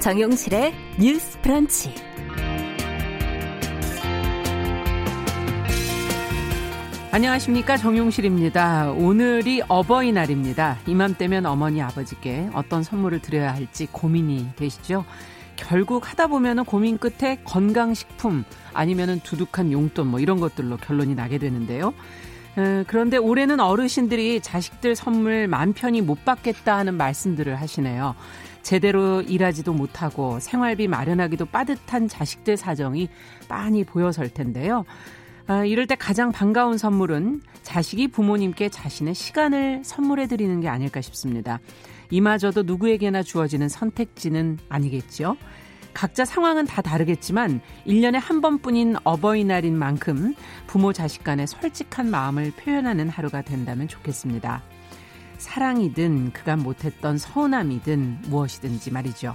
정용실의 뉴스 프런치. 안녕하십니까 정용실입니다. 오늘이 어버이날입니다. 이맘때면 어머니 아버지께 어떤 선물을 드려야 할지 고민이 되시죠? 결국 하다 보면은 고민 끝에 건강식품 아니면은 두둑한 용돈 뭐 이런 것들로 결론이 나게 되는데요. 그런데 올해는 어르신들이 자식들 선물 맘 편히 못 받겠다 하는 말씀들을 하시네요. 제대로 일하지도 못하고 생활비 마련하기도 빠듯한 자식들 사정이 빤히 보여설 텐데요. 아, 이럴 때 가장 반가운 선물은 자식이 부모님께 자신의 시간을 선물해 드리는 게 아닐까 싶습니다. 이마저도 누구에게나 주어지는 선택지는 아니겠죠. 각자 상황은 다 다르겠지만 1년에 한 번뿐인 어버이날인 만큼 부모 자식 간의 솔직한 마음을 표현하는 하루가 된다면 좋겠습니다. 사랑이든 그간 못했던 서운함이든 무엇이든지 말이죠.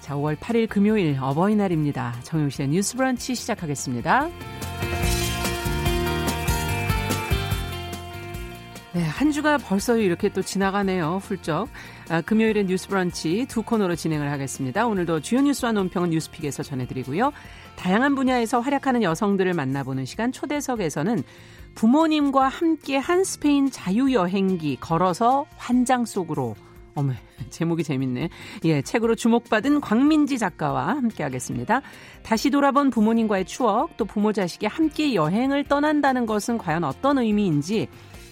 자, 5월 8일 금요일 어버이날입니다. 정용실의 뉴스 브런치 시작하겠습니다. 네, 한 주가 벌써 이렇게 또 지나가네요. 훌쩍. 아, 금요일엔 뉴스 브런치 두 코너로 진행을 하겠습니다. 오늘도 주요 뉴스와 논평은 뉴스픽에서 전해드리고요. 다양한 분야에서 활약하는 여성들을 만나보는 시간 초대석에서는 부모님과 함께 한 스페인 자유여행기 걸어서 환장 속으로 어머, 제목이 재밌네. 예, 책으로 주목받은 광민지 작가와 함께 하겠습니다. 다시 돌아본 부모님과의 추억, 또 부모 자식이 함께 여행을 떠난다는 것은 과연 어떤 의미인지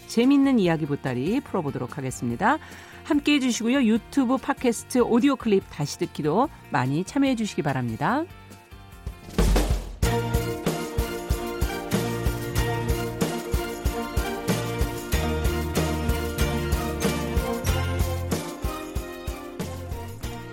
재밌는 이야기 보따리 풀어보도록 하겠습니다. 함께 해주시고요. 유튜브 팟캐스트 오디오 클립 다시 듣기도 많이 참여해 주시기 바랍니다.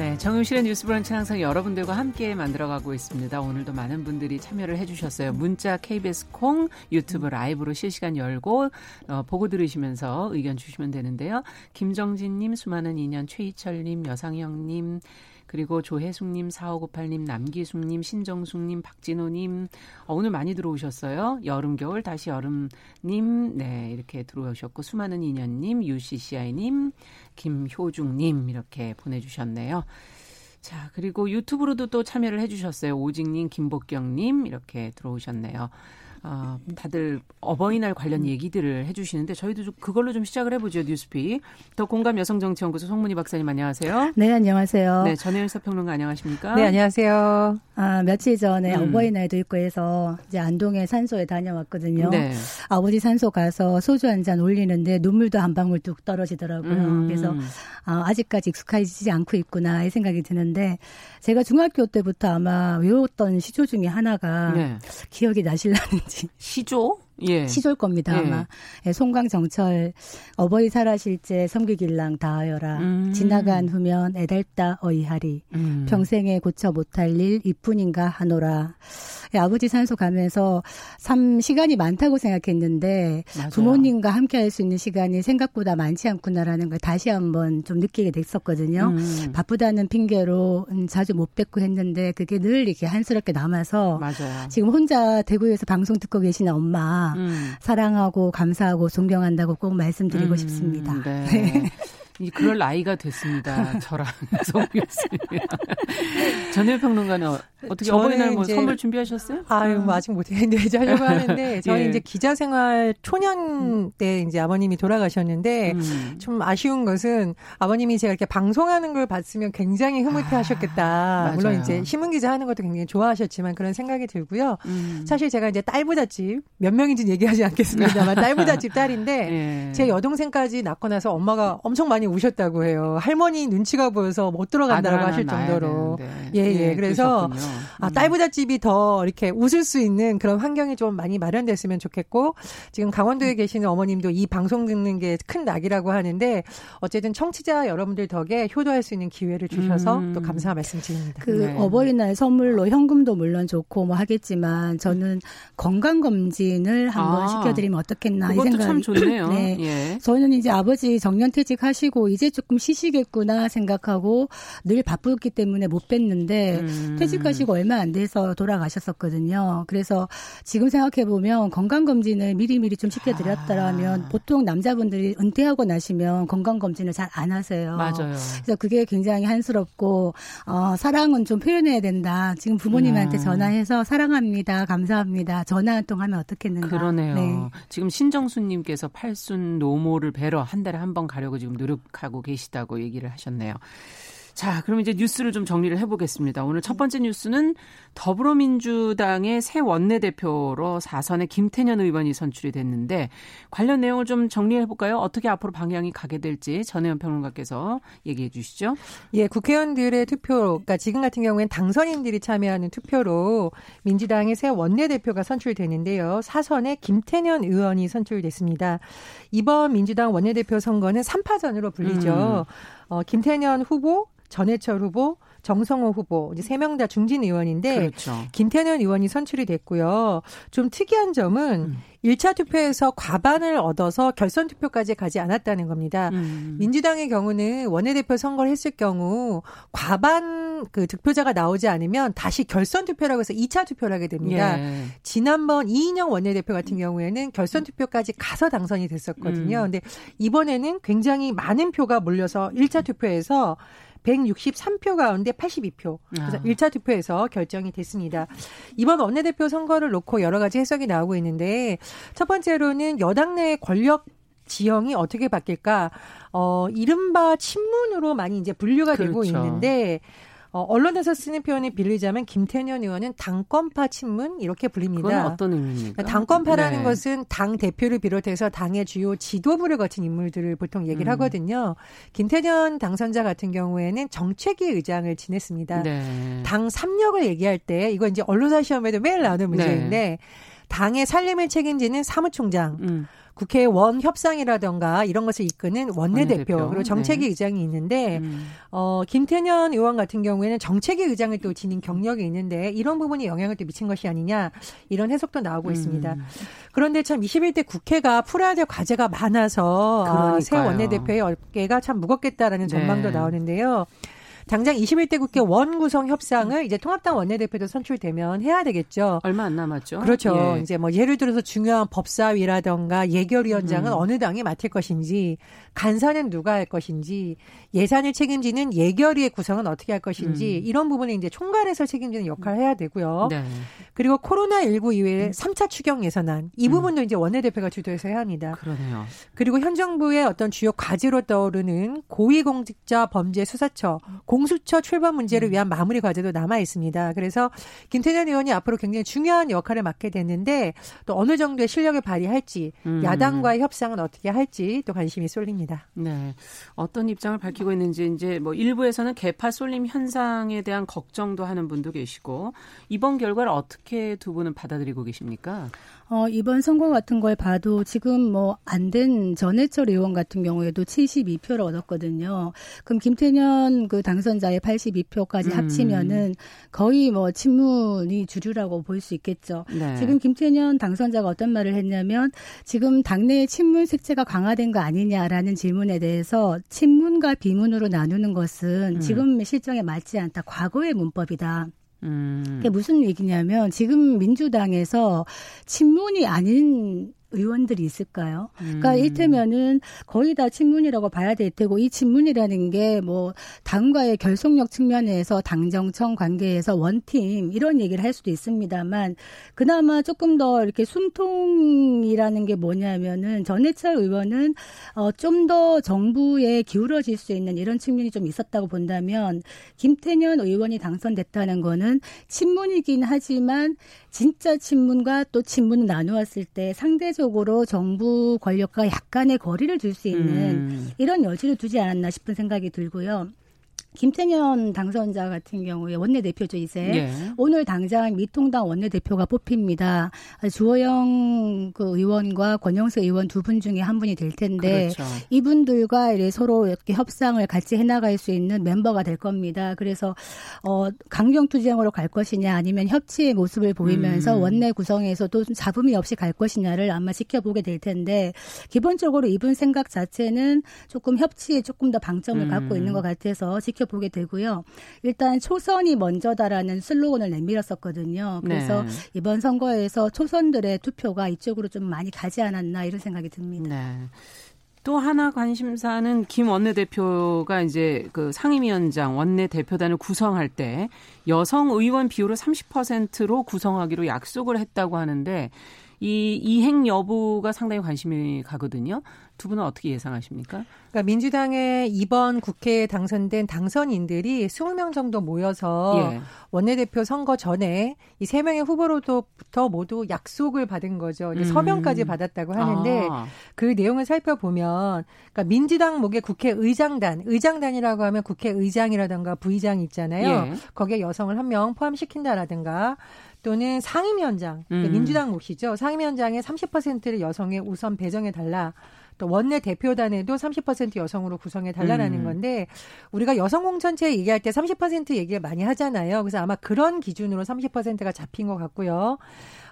네, 정용실의 뉴스 브런치 항상 여러분들과 함께 만들어가고 있습니다. 오늘도 많은 분들이 참여를 해주셨어요. 문자 KBS 콩 유튜브 라이브로 실시간 열고 어, 보고 들으시면서 의견 주시면 되는데요. 김정진님, 수많은 인연, 최희철님, 여상영님, 그리고 조혜숙님, 4598님, 남기숙님, 신정숙님, 박진호님, 어, 오늘 많이 들어오셨어요. 여름, 겨울, 다시 여름님, 네, 이렇게 들어오셨고, 수많은 인연님, UCCI님, 김효중님, 이렇게 보내주셨네요. 자, 그리고 유튜브로도 또 참여를 해주셨어요. 오직님, 김복경님, 이렇게 들어오셨네요. 어, 다들 어버이날 관련 얘기들을 해주시는데 저희도 좀 그걸로 좀 시작을 해보죠 뉴스피 더 공감 여성정치연구소 송문희 박사님 안녕하세요. 네 안녕하세요. 네 전혜일 사평론가 안녕하십니까? 네 안녕하세요. 아 며칠 전에 음. 어버이날도 있고 해서 이제 안동의 산소에 다녀왔거든요. 네. 아버지 산소 가서 소주 한 잔 올리는데 눈물도 한 방울 뚝 떨어지더라고요. 음. 그래서 아, 아직까지 익숙해지지 않고 있구나 이 생각이 드는데 제가 중학교 때부터 아마 외웠던 시조 중에 하나가 네. 기억이 나실라는지 시조? 예. 시조일 겁니다, 예. 아마. 예, 송강정철, 어버이 살아실제 섬기길랑 다하여라. 음. 지나간 후면 애달다 어이하리. 음. 평생에 고쳐 못할 일 이뿐인가 하노라. 예, 아버지 산소 가면서 참 시간이 많다고 생각했는데 맞아요. 부모님과 함께 할 수 있는 시간이 생각보다 많지 않구나라는 걸 다시 한번 좀 느끼게 됐었거든요. 음. 바쁘다는 핑계로 음, 자주 못 뵙고 했는데 그게 늘 이렇게 한스럽게 남아서 맞아요. 지금 혼자 대구에서 방송 듣고 계시는 엄마 음. 사랑하고 감사하고 존경한다고 꼭 말씀드리고 음, 싶습니다. 네. 네. 그럴 나이가 됐습니다. 저랑 송교수님. 전일 평론가는 어떻게 어버이날 뭐 선물 준비하셨어요? 아유, 뭐 아직 못했는데 이제 하려고 하는데 저는 예. 이제 기자 생활 초년 때 이제 아버님이 돌아가셨는데 음. 좀 아쉬운 것은 아버님이 제가 이렇게 방송하는 걸 봤으면 굉장히 흐뭇해 하셨겠다. 아, 물론 이제 신문 기자 하는 것도 굉장히 좋아하셨지만 그런 생각이 들고요. 음. 사실 제가 이제 딸부잣집 몇 명인지 는 얘기하지 않겠습니다만 딸부잣집 딸인데 예. 제 여동생까지 낳고 나서 엄마가 엄청 많이 우셨다고 해요. 할머니 눈치가 보여서 못 들어간다고 하실 정도로. 예, 예, 예. 그래서 음. 아, 딸부잣집이 더 이렇게 웃을 수 있는 그런 환경이 좀 많이 마련됐으면 좋겠고 지금 강원도에 계시는 어머님도 이 방송 듣는 게 큰 낙이라고 하는데 어쨌든 청취자 여러분들 덕에 효도할 수 있는 기회를 주셔서 음. 또 감사 말씀드립니다. 그 네. 어버이날 선물로 현금도 물론 좋고 뭐 하겠지만 저는 건강 검진을 한번 아, 시켜드리면 어떻겠나 이 생각이 참 좋네요. 네. 예. 저는 이제 아버지 정년퇴직하시고 이제 조금 쉬시겠구나 생각하고 늘 바쁘기 때문에 못 뵀는데 음. 퇴직하시고 얼마 안 돼서 돌아가셨었거든요. 그래서 지금 생각해 보면 건강 검진을 미리미리 좀 시켜 드렸다면 아. 보통 남자분들이 은퇴하고 나시면 건강 검진을 잘 안 하세요. 맞아요. 그래서 그게 굉장히 한스럽고 어, 사랑은 좀 표현해야 된다. 지금 부모님한테 음. 전화해서 사랑합니다, 감사합니다. 전화 한 통 하면 어떻겠는가. 그러네요. 네. 지금 신정수님께서 팔순 노모를 뵈러 한 달에 한 번 가려고 지금 노력 하고 계시다고 얘기를 하셨네요. 자, 그럼 이제 뉴스를 좀 정리를 해보겠습니다. 오늘 첫 번째 뉴스는 더불어민주당의 새 원내대표로 4선의 김태년 의원이 선출이 됐는데 관련 내용을 좀 정리해볼까요? 어떻게 앞으로 방향이 가게 될지 전혜연 평론가께서 얘기해 주시죠. 예, 국회의원들의 투표, 그러니까 지금 같은 경우에는 당선인들이 참여하는 투표로 민주당의 새 원내대표가 선출되는데요. 4선의 김태년 의원이 선출됐습니다. 이번 민주당 원내대표 선거는 3파전으로 불리죠. 음. 어, 김태년 후보, 전해철 후보, 정성호 후보 이제 세 명 다 중진 의원인데 그렇죠. 김태년 의원이 선출이 됐고요. 좀 특이한 점은 음. 1차 투표에서 과반을 얻어서 결선 투표까지 가지 않았다는 겁니다. 음. 민주당의 경우는 원내대표 선거를 했을 경우 과반 그 득표자가 나오지 않으면 다시 결선 투표라고 해서 2차 투표를 하게 됩니다. 예. 지난번 이인영 원내대표 같은 경우에는 결선 투표까지 가서 당선이 됐었거든요. 음. 근데 이번에는 굉장히 많은 표가 몰려서 1차 투표에서 163표 가운데 82표. 그래서 아. 1차 투표에서 결정이 됐습니다. 이번 원내대표 선거를 놓고 여러 가지 해석이 나오고 있는데 첫 번째로는 여당 내 권력 지형이 어떻게 바뀔까? 어, 이른바 친문으로 많이 이제 분류가 그렇죠. 되고 있는데 어, 언론에서 쓰는 표현을 빌리자면 김태년 의원은 당권파 친문 이렇게 불립니다. 그건 어떤 의미입니까? 그러니까 당권파라는 네. 것은 당 대표를 비롯해서 당의 주요 지도부를 거친 인물들을 보통 얘기를 음. 하거든요. 김태년 당선자 같은 경우에는 정책위 의장을 지냈습니다. 네. 당 3역을 얘기할 때 이거 이제 언론사 시험에도 매일 나오는 문제인데 네. 당의 살림을 책임지는 사무총장, 음. 국회 원 협상이라던가 이런 것을 이끄는 원내대표, 원내대표. 그리고 정책위 네. 의장이 있는데 음. 어 김태년 의원 같은 경우에는 정책위 의장을 또 지닌 경력이 있는데 이런 부분이 영향을 또 미친 것이 아니냐 이런 해석도 나오고 음. 있습니다. 그런데 참 21대 국회가 풀어야 될 과제가 많아서 아, 새 원내대표의 어깨가 참 무겁겠다라는 전망도 네. 나오는데요. 당장 21대 국회 원구성 협상을 이제 통합당 원내대표도 선출되면 해야 되겠죠. 얼마 안 남았죠. 그렇죠. 예. 이제 뭐 예를 들어서 중요한 법사위라던가 예결위원장은 음. 어느 당이 맡을 것인지 간사는 누가 할 것인지 예산을 책임지는 예결위의 구성은 어떻게 할 것인지 음. 이런 부분에 이제 총괄해서 책임지는 역할을 해야 되고요. 네. 그리고 코로나19 이외에 3차 추경 예산안 이 음. 부분도 음. 이제 원내대표가 주도해서 해야 합니다. 그러네요. 그리고 현 정부의 어떤 주요 과제로 떠오르는 고위공직자 범죄 수사처 공 수처 출범 문제를 음. 위한 마무리 과제도 남아 있습니다. 그래서 김태년 의원이 앞으로 굉장히 중요한 역할을 맡게 됐는데 또 어느 정도의 실력을 발휘할지 음. 야당과의 협상은 어떻게 할지 또 관심이 쏠립니다. 네. 어떤 입장을 밝히고 있는지 이제 뭐 일부에서는 개파 쏠림 현상에 대한 걱정도 하는 분도 계시고 이번 결과를 어떻게 두 분은 받아들이고 계십니까? 어, 이번 선거 같은 걸 봐도 지금 뭐 안 된 전해철 의원 같은 경우에도 72표를 얻었거든요. 그럼 김태년 그 당선자의 82표까지 음. 합치면은 거의 뭐 친문이 주류라고 볼 수 있겠죠. 네. 지금 김태년 당선자가 어떤 말을 했냐면 지금 당내의 친문 색채가 강화된 거 아니냐라는 질문에 대해서 친문과 비문으로 나누는 것은 음. 지금 실정에 맞지 않다. 과거의 문법이다. 음. 그게 무슨 얘기냐면 지금 민주당에서 친문이 아닌 의원들이 있을까요? 그러니까 음. 이를테면은 거의 다 친문이라고 봐야 될 테고 이 친문이라는 게 뭐 당과의 결속력 측면에서 당정청 관계에서 원팀 이런 얘기를 할 수도 있습니다만 그나마 조금 더 이렇게 숨통이라는 게 뭐냐면은 전해철 의원은 어 좀 더 정부에 기울어질 수 있는 이런 측면이 좀 있었다고 본다면 김태년 의원이 당선됐다는 거는 친문이긴 하지만 진짜 친문과 또 친문을 나누었을 때 상대적 으로 정부 권력과 약간의 거리를 둘 수 있는 음. 이런 여지를 두지 않았나 싶은 생각이 들고요. 김태년 당선자 같은 경우에 원내대표죠 이제 예. 오늘 당장 미통당 원내대표가 뽑힙니다. 주호영 그 의원과 권영수 의원 두 분 중에 한 분이 될 텐데 그렇죠. 이분들과 서로 이렇게 협상을 같이 해나갈 수 있는 멤버가 될 겁니다. 그래서 어 강경투쟁으로 갈 것이냐 아니면 협치의 모습을 보이면서 음. 원내 구성에서도 좀 잡음이 없이 갈 것이냐를 아마 지켜보게 될 텐데 기본적으로 이분 생각 자체는 조금 협치에 조금 더 방점을 음. 갖고 있는 것 같아서 지켜 지켜보게 되고요. 일단 초선이 먼저다라는 슬로건을 내밀었었거든요. 그래서 네. 이번 선거에서 초선들의 투표가 이쪽으로 좀 많이 가지 않았나 이런 생각이 듭니다. 네. 또 하나 관심사는 김 원내대표가 이제 그 상임위원장 원내대표단을 구성할 때 여성 의원 비율을 30%로 구성하기로 약속을 했다고 하는데 이 이행 여부가 상당히 관심이 가거든요. 두 분은 어떻게 예상하십니까? 그러니까 민주당의 이번 국회에 당선된 당선인들이 20명 정도 모여서 예. 원내대표 선거 전에 이 세 명의 후보로부터 모두 약속을 받은 거죠. 음. 서명까지 받았다고 하는데 아. 그 내용을 살펴보면 그러니까 민주당 목의 국회의장단, 의장단이라고 하면 국회의장이라든가 부의장 있잖아요. 예. 거기에 여성을 한 명 포함시킨다라든가 또는 상임위원장, 그러니까 음. 민주당 몫이죠. 상임위원장의 30%를 여성에 우선 배정해 달라. 또 원내 대표단에도 30% 여성으로 구성해 달라라는 음. 건데 우리가 여성 공천체 얘기할 때 30% 얘기를 많이 하잖아요. 그래서 아마 그런 기준으로 30%가 잡힌 것 같고요.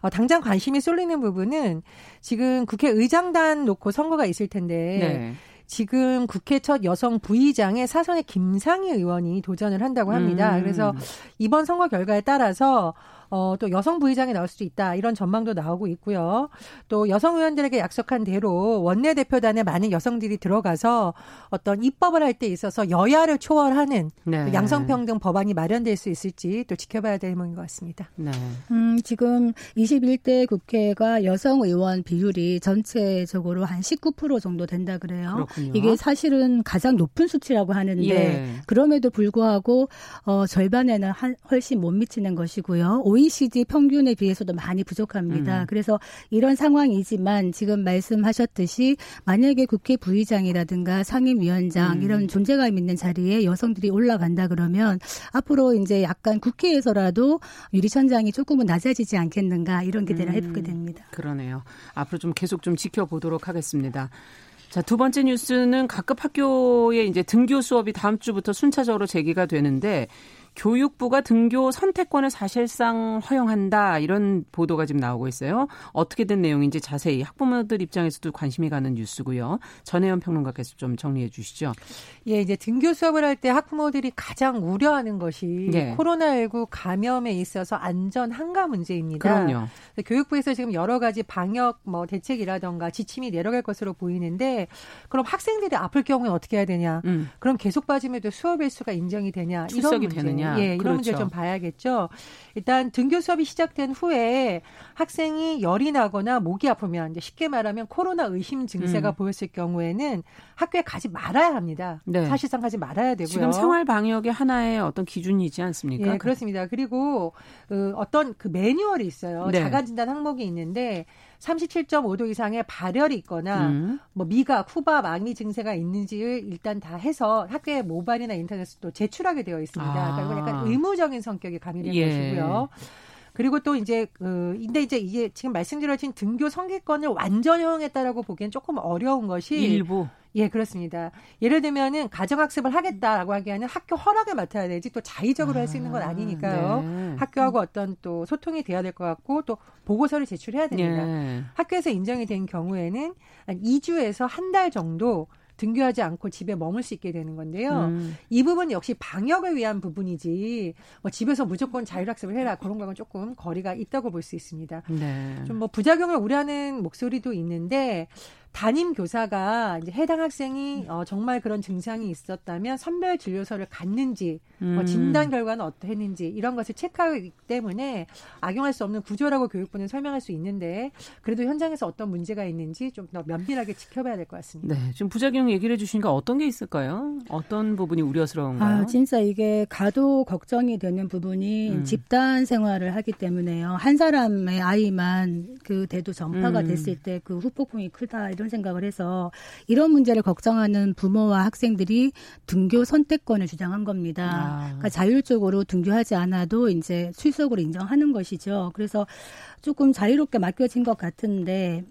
어, 당장 관심이 쏠리는 부분은 지금 국회의장단 놓고 선거가 있을 텐데 네. 지금 국회 첫 여성 부의장에 사선의 김상희 의원이 도전을 한다고 합니다. 음. 그래서 이번 선거 결과에 따라서 어, 또 여성 부의장이 나올 수도 있다. 이런 전망도 나오고 있고요. 또 여성 의원들에게 약속한 대로 원내 대표단에 많은 여성들이 들어가서 어떤 입법을 할 때 있어서 여야를 초월하는 네. 양성평등 법안이 마련될 수 있을지 또 지켜봐야 될 문인 것 같습니다. 네. 음, 지금 21대 국회가 여성 의원 비율이 전체적으로 한 19% 정도 된다 그래요. 그렇군요. 이게 사실은 가장 높은 수치라고 하는데 예. 그럼에도 불구하고 어, 절반에는 한, 훨씬 못 미치는 것이고요. OECD 평균에 비해서도 많이 부족합니다. 음. 그래서 이런 상황이지만 지금 말씀하셨듯이 만약에 국회 부의장이라든가 상임위원장 음. 이런 존재감 있는 자리에 여성들이 올라간다 그러면 앞으로 이제 약간 국회에서라도 유리천장이 조금은 낮아지지 않겠는가 이런 기대를 음. 해보게 됩니다. 그러네요. 앞으로 좀 계속 좀 지켜보도록 하겠습니다. 자, 두 번째 뉴스는 각급 학교의 이제 등교 수업이 다음 주부터 순차적으로 재개가 되는데 교육부가 등교 선택권을 사실상 허용한다 이런 보도가 지금 나오고 있어요. 어떻게 된 내용인지 자세히 학부모들 입장에서도 관심이 가는 뉴스고요. 전혜연 평론가께서 좀 정리해 주시죠. 예, 이제 등교 수업을 할 때 학부모들이 가장 우려하는 것이 예. 코로나19 감염에 있어서 안전 한가 문제입니다. 그럼요. 교육부에서 지금 여러 가지 방역 뭐 대책이라던가 지침이 내려갈 것으로 보이는데 그럼 학생들이 아플 경우에 어떻게 해야 되냐? 음. 그럼 계속 빠짐에도 수업 일수가 인정이 되냐? 출석이 되느냐? 예, 이런 그렇죠. 문제 좀 봐야겠죠. 일단 등교 수업이 시작된 후에 학생이 열이 나거나 목이 아프면 이제 쉽게 말하면 코로나 의심 증세가 음. 보였을 경우에는 학교에 가지 말아야 합니다. 네. 사실상 가지 말아야 되고요. 지금 생활 방역의 하나의 어떤 기준이지 않습니까? 예, 그렇습니다. 그리고 그 어떤 그 매뉴얼이 있어요. 네. 자가 진단 항목이 있는데 37.5도 이상의 발열이 있거나 음. 뭐 미각, 후밥, 악미 증세가 있는지를 일단 다 해서 학교의 모바일이나 인터넷으로 제출하게 되어 있습니다. 아. 그러니까 약간 의무적인 성격이 가미된 예. 것이고요. 그리고 또 이제 그 근데 이제 이게 지금 말씀드렸신 등교 성기권을 완전 허용했다라고 보기엔 조금 어려운 것이 일부 예, 그렇습니다. 예를 들면은 가정학습을 하겠다라고 하기에는 학교 허락을 맡아야 되지 또 자의적으로 아, 할수 있는 건 아니니까요. 네. 학교하고 어떤 또 소통이 돼야 될 것 같고 또 보고서를 제출해야 됩니다. 네. 학교에서 인정이 된 경우에는 한 2주에서 한 달 정도 등교하지 않고 집에 머물 수 있게 되는 건데요. 음. 이 부분 역시 방역을 위한 부분이지 뭐 집에서 무조건 자율학습을 해라 그런 거는 조금 거리가 있다고 볼 수 있습니다. 네. 좀뭐 부작용을 우려하는 목소리도 있는데 담임 교사가 이제 해당 학생이 어, 정말 그런 증상이 있었다면 선별 진료서를 갔는지 뭐 음. 어, 진단 결과는 어떠했는지 이런 것을 체크하기 때문에 악용할 수 없는 구조라고 교육부는 설명할 수 있는데 그래도 현장에서 어떤 문제가 있는지 좀 더 면밀하게 지켜봐야 될 것 같습니다. 네, 지금 부작용 얘기를 해주시니까 어떤 게 있을까요? 어떤 부분이 우려스러운가요? 아, 진짜 이게 가도 걱정이 되는 부분이 음. 집단 생활을 하기 때문에요. 한 사람의 아이만 그 대도 전파가 음. 됐을 때 그 후폭풍이 크다 이런 생각을 해서 이런 문제를 걱정하는 부모와 학생들이 등교 선택권을 주장한 겁니다. 아. 그러니까 자율적으로 등교하지 않아도 이제 출석으로 인정하는 것이죠. 그래서 조금 자유롭게 맡겨진 것 같은데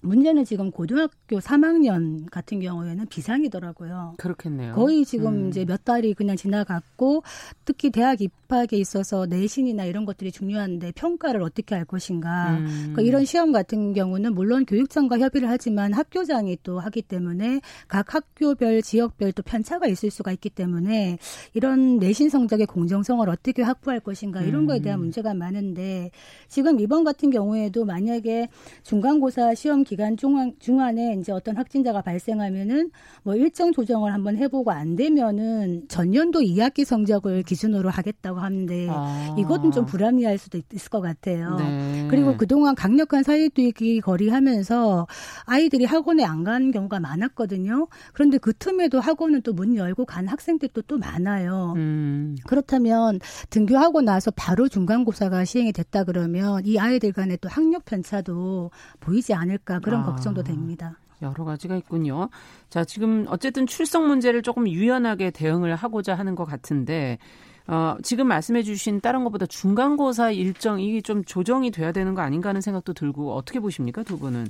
문제는 지금 고등학교 3학년 같은 경우에는 비상이더라고요. 그렇겠네요. 거의 지금 음. 이제 몇 달이 그냥 지나갔고 특히 대학 입 학에 있어서 내신이나 이런 것들이 중요한데 평가를 어떻게 할 것인가. 음. 그러니까 이런 시험 같은 경우는 물론 교육청과 협의를 하지만 학교장이 또 하기 때문에 각 학교별 지역별 또 편차가 있을 수가 있기 때문에 이런 내신 성적의 공정성을 어떻게 확보할 것인가 이런 거에 대한 음. 문제가 많은데 지금 이번 같은 경우에도 만약에 중간고사 시험 기 기간 중간, 중간에 이제 어떤 확진자가 발생하면은 뭐 일정 조정을 한번 해보고 안 되면은 전년도 2학기 성적을 기준으로 하겠다고 하는데 아. 이것은 좀 불합리할 수도 있을 것 같아요. 네. 그리고 그동안 강력한 사회투기 거리하면서 아이들이 학원에 안 가는 경우가 많았거든요. 그런데 그 틈에도 학원은 또 문 열고 간 학생들도 또 많아요. 음. 그렇다면 등교하고 나서 바로 중간고사가 시행이 됐다 그러면 이 아이들 간에 또 학력 편차도 보이지 않을까 그런 아. 걱정도 됩니다. 여러 가지가 있군요. 자, 지금 어쨌든 출석 문제를 조금 유연하게 대응을 하고자 하는 것 같은데, 어, 지금 말씀해 주신 다른 것보다 중간고사 일정, 이게 좀 조정이 돼야 되는 거 아닌가 하는 생각도 들고, 어떻게 보십니까, 두 분은?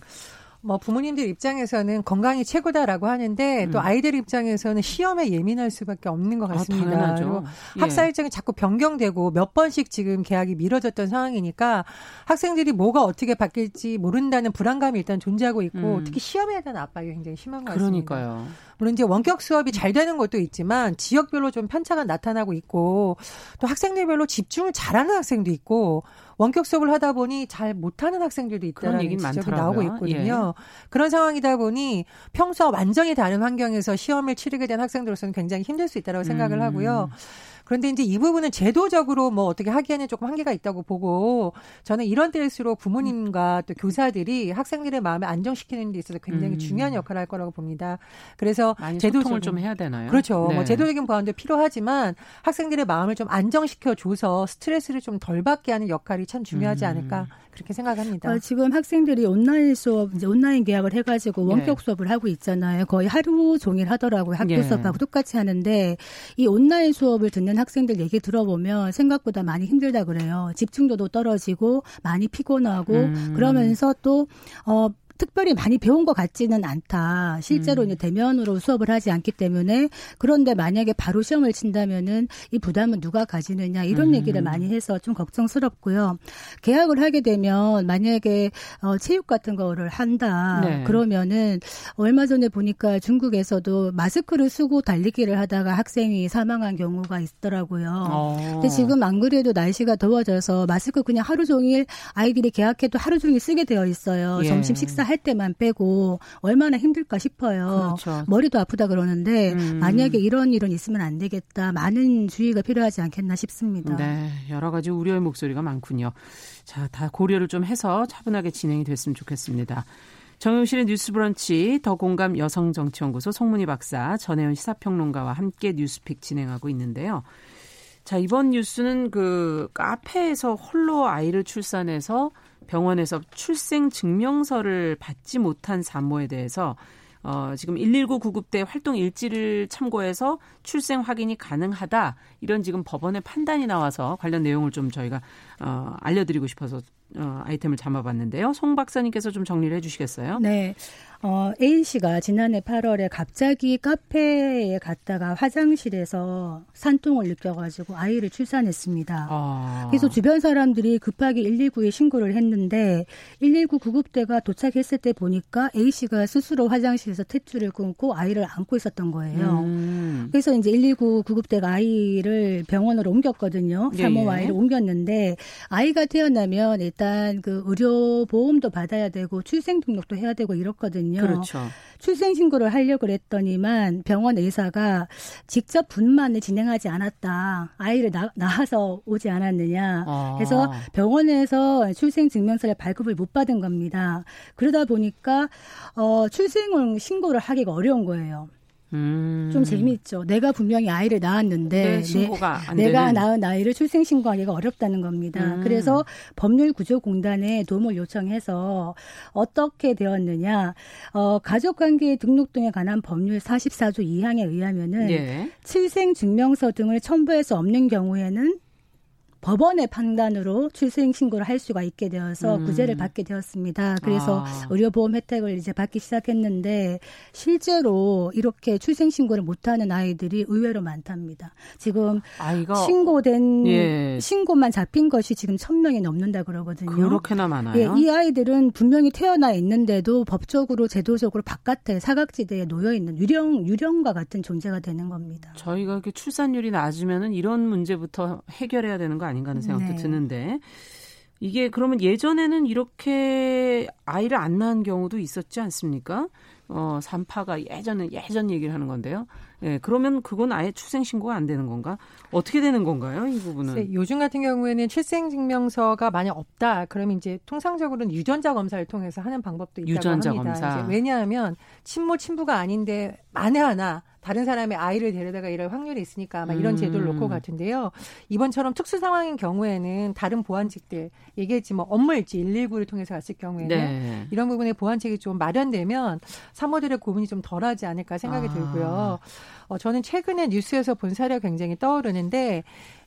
뭐 부모님들 입장에서는 건강이 최고다라고 하는데 음. 또 아이들 입장에서는 시험에 예민할 수밖에 없는 것 아, 같습니다. 아, 예. 학사 일정이 자꾸 변경되고 몇 번씩 지금 계약이 미뤄졌던 상황이니까 학생들이 뭐가 어떻게 바뀔지 모른다는 불안감이 일단 존재하고 있고 음. 특히 시험에 대한 압박이 굉장히 심한 것 같습니다. 그러니까요. 물론 이제 원격 수업이 잘 되는 것도 있지만 지역별로 좀 편차가 나타나고 있고 또 학생들별로 집중을 잘하는 학생도 있고 원격 수업을 하다 보니 잘 못하는 학생들도 있다는 지적이 많더라고요. 나오고 있거든요. 예. 그런 상황이다 보니 평소와 완전히 다른 환경에서 시험을 치르게 된 학생들로서는 굉장히 힘들 수 있다고 생각을 음. 하고요. 그런데 이제 이 부분은 제도적으로 뭐 어떻게 하기에는 조금 한계가 있다고 보고 저는 이런 때일수록 부모님과 또 교사들이 학생들의 마음을 안정시키는 데 있어서 굉장히 음. 중요한 역할을 할 거라고 봅니다. 그래서 제도를 좀 해야 되나요? 그렇죠. 뭐 네. 뭐 제도적인 보완도 필요하지만 학생들의 마음을 좀 안정시켜 줘서 스트레스를 좀 덜 받게 하는 역할이 참 중요하지 음. 않을까 음. 그렇게 생각합니다. 어, 지금 학생들이 온라인 수업 이제 온라인 계약을 해가지고 원격 네. 수업을 하고 있잖아요. 거의 하루 종일 하더라고요. 학교 네. 수업하고 똑같이 하는데 이 온라인 수업을 듣는 학생들 얘기 들어보면 생각보다 많이 힘들다 그래요. 집중도도 떨어지고 많이 피곤하고 음. 그러면서 또 어. 특별히 많이 배운 것 같지는 않다. 실제로 음. 이제 대면으로 수업을 하지 않기 때문에 그런데 만약에 바로 시험을 친다면은 이 부담은 누가 가지느냐 이런 음. 얘기를 많이 해서 좀 걱정스럽고요. 계약을 하게 되면 만약에 어 체육 같은 거를 한다. 네. 그러면은 얼마 전에 보니까 중국에서도 마스크를 쓰고 달리기를 하다가 학생이 사망한 경우가 있더라고요. 어. 근데 지금 안 그래도 날씨가 더워져서 마스크 그냥 하루 종일 아이들이 계약해도 하루 종일 쓰게 되어 있어요. 예. 점심 식사 할 때만 빼고 얼마나 힘들까 싶어요. 그렇죠. 머리도 아프다 그러는데 음. 만약에 이런 일은 있으면 안 되겠다. 많은 주의가 필요하지 않겠나 싶습니다. 네, 여러 가지 우려의 목소리가 많군요. 자, 다 고려를 좀 해서 차분하게 진행이 됐으면 좋겠습니다. 정용실의 뉴스브런치 더 공감 여성정치연구소 송문희 박사 전혜연 시사평론가와 함께 뉴스픽 진행하고 있는데요. 자, 이번 뉴스는 그 카페에서 홀로 아이를 출산해서 병원에서 출생 증명서를 받지 못한 산모에 대해서 어, 지금 119 구급대 활동 일지를 참고해서 출생 확인이 가능하다. 이런 지금 법원의 판단이 나와서 관련 내용을 좀 저희가 어, 알려드리고 싶어서 어, 아이템을 잡아봤는데요. 송 박사님께서 좀 정리를 해주시겠어요? 네. 어, A 씨가 지난해 8월에 갑자기 카페에 갔다가 화장실에서 산통을 느껴가지고 아이를 출산했습니다. 아. 그래서 주변 사람들이 급하게 119에 신고를 했는데 119 구급대가 도착했을 때 보니까 A 씨가 스스로 화장실에서 탯줄을 끊고 아이를 안고 있었던 거예요. 음. 그래서 이제 119 구급대가 아이를 병원으로 옮겼거든요. 사모 예. 아이를 옮겼는데 아이가 태어나면 일단 그 의료 보험도 받아야 되고 출생 등록도 해야 되고 이렇거든요. 그렇죠. 출생 신고를 하려고 그랬더니만 병원 의사가 직접 분만을 진행하지 않았다. 아이를 나, 낳아서 오지 않았느냐. 아. 그래서 병원에서 출생 증명서를 발급을 못 받은 겁니다. 그러다 보니까 어 출생을 신고를 하기가 어려운 거예요. 음. 좀 재미있죠. 내가 분명히 아이를 낳았는데 네, 내, 가 낳은 아이를 출생 신고하기가 어렵다는 겁니다. 음. 그래서 법률구조공단에 도움을 요청해서 어떻게 되었느냐? 어, 가족관계 등록 등에 관한 법률 44조 2항에 의하면은 예. 출생 증명서 등을 첨부할 수 없는 경우에는 법원의 판단으로 출생 신고를 할 수가 있게 되어서 음. 구제를 받게 되었습니다. 그래서 아. 의료보험 혜택을 이제 받기 시작했는데 실제로 이렇게 출생 신고를 못하는 아이들이 의외로 많답니다. 지금 아이가 신고된 예. 신고만 잡힌 것이 지금 천 명이 넘는다 그러거든요. 그렇게나 많아요. 예, 이 아이들은 분명히 태어나 있는데도 법적으로 제도적으로 바깥에 사각지대에 놓여 있는 유령 유령과 같은 존재가 되는 겁니다. 저희가 이렇게 출산율이 낮으면은 이런 문제부터 해결해야 되는 거 아니에요? 아닌가 하는 생각도 네. 드는데 이게 그러면 예전에는 이렇게 아이를 안 낳은 경우도 있었지 않습니까? 어, 산파가 예전에 예전 얘기를 하는 건데요. 예, 그러면 그건 아예 출생 신고가 안 되는 건가? 어떻게 되는 건가요? 이 부분은? 요즘 같은 경우에는 출생 증명서가 만약 없다. 그러면 이제 통상적으로는 유전자 검사를 통해서 하는 방법도 있다고 유전자 합니다. 검사. 왜냐하면 친모 친부가 아닌데 만에 하나 다른 사람의 아이를 데려다가 이럴 확률이 있으니까 아마 이런 제도를 놓고 음. 같은데요. 이번처럼 특수 상황인 경우에는 다른 보안책들 얘기했지 뭐 업무일지 119를 통해서 갔을 경우에는 네. 이런 부분에 보안책이 좀 마련되면 사모들의 고민이 좀 덜하지 않을까 생각이 아. 들고요. 어, 저는 최근에 뉴스에서 본 사례가 굉장히 떠오르는데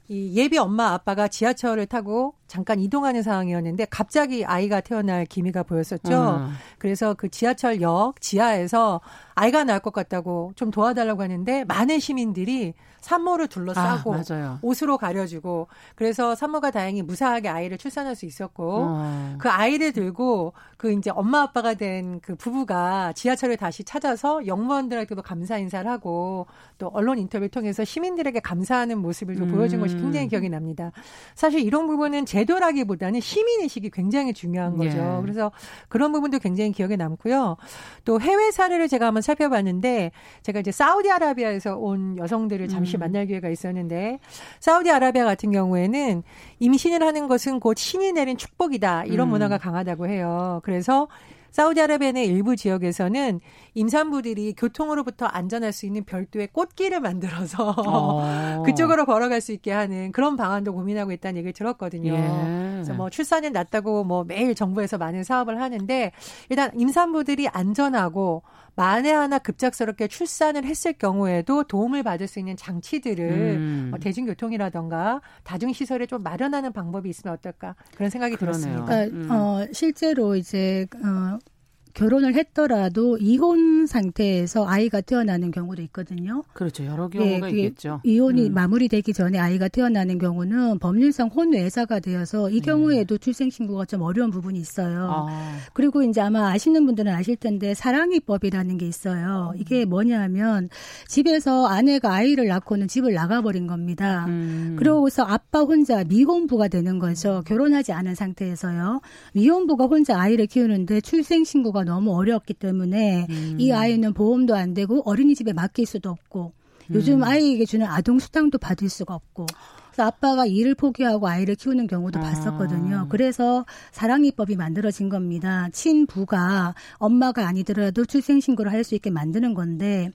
이 예비 엄마 아빠가 지하철을 타고 잠깐 이동하는 상황이었는데 갑자기 아이가 태어날 기미가 보였었죠. 음. 그래서 그 지하철역 지하에서 아이가 나올 것 같다고 좀 도와달라고 하는데 많은 시민들이 산모를 둘러싸고 아, 옷으로 가려주고 그래서 산모가 다행히 무사하게 아이를 출산할 수 있었고 어. 그 아이를 들고 그 이제 엄마 아빠가 된 그 부부가 지하철을 다시 찾아서 영무원들에게도 감사 인사를 하고 또 언론 인터뷰를 통해서 시민들에게 감사하는 모습을 좀 음. 보여준 것이 굉장히 기억이 납니다. 사실 이런 부분은 제 도라기보다는 시민의식이 굉장히 중요한 거죠. 예. 그래서 그런 부분도 굉장히 기억에 남고요. 또 해외 사례를 제가 한번 살펴봤는데 제가 이제 사우디아라비아에서 온 여성들을 잠시 음. 만날 기회가 있었는데 사우디아라비아 같은 경우에는 임신을 하는 것은 곧 신이 내린 축복이다 이런 음. 문화가 강하다고 해요. 그래서 사우디아라비아 의 일부 지역에서는 임산부들이 교통으로부터 안전할 수 있는 별도의 꽃길을 만들어서 어. 그쪽으로 걸어갈 수 있게 하는 그런 방안도 고민하고 있다는 얘기를 들었거든요. 예. 그래서 뭐 출산이 낮다고 뭐 매일 정부에서 많은 사업을 하는데 일단 임산부들이 안전하고 만에 하나 급작스럽게 출산을 했을 경우에도 도움을 받을 수 있는 장치들을 음. 뭐 대중교통이라던가 다중시설에 좀 마련하는 방법이 있으면 어떨까 그런 생각이 그러네요. 들었습니다. 그러니까, 음. 어, 실제로 이제 어, 결혼을 했더라도 이혼 상태에서 아이가 태어나는 경우도 있거든요. 그렇죠. 여러 경우가 예, 있겠죠. 이혼이 음. 마무리되기 전에 아이가 태어나는 경우는 법률상 혼외자가 되어서 이 네. 경우에도 네. 출생 신고가 좀 어려운 부분이 있어요. 아. 그리고 이제 아마 아시는 분들은 아실 텐데 사랑이법이라는 게 있어요. 음. 이게 뭐냐면 집에서 아내가 아이를 낳고는 집을 나가버린 겁니다. 음. 그러고서 아빠 혼자 미혼부가 되는 거죠. 결혼하지 않은 상태에서요. 미혼부가 혼자 아이를 키우는데 출생 신고가 너무 어려웠기 때문에 음. 이 아이는 보험도 안 되고 어린이집에 맡길 수도 없고 요즘 음. 아이에게 주는 아동 수당도 받을 수가 없고 그래서 아빠가 일을 포기하고 아이를 키우는 경우도 아. 봤었거든요. 그래서 사랑이법이 만들어진 겁니다. 친부가 엄마가 아니더라도 출생신고를 할 수 있게 만드는 건데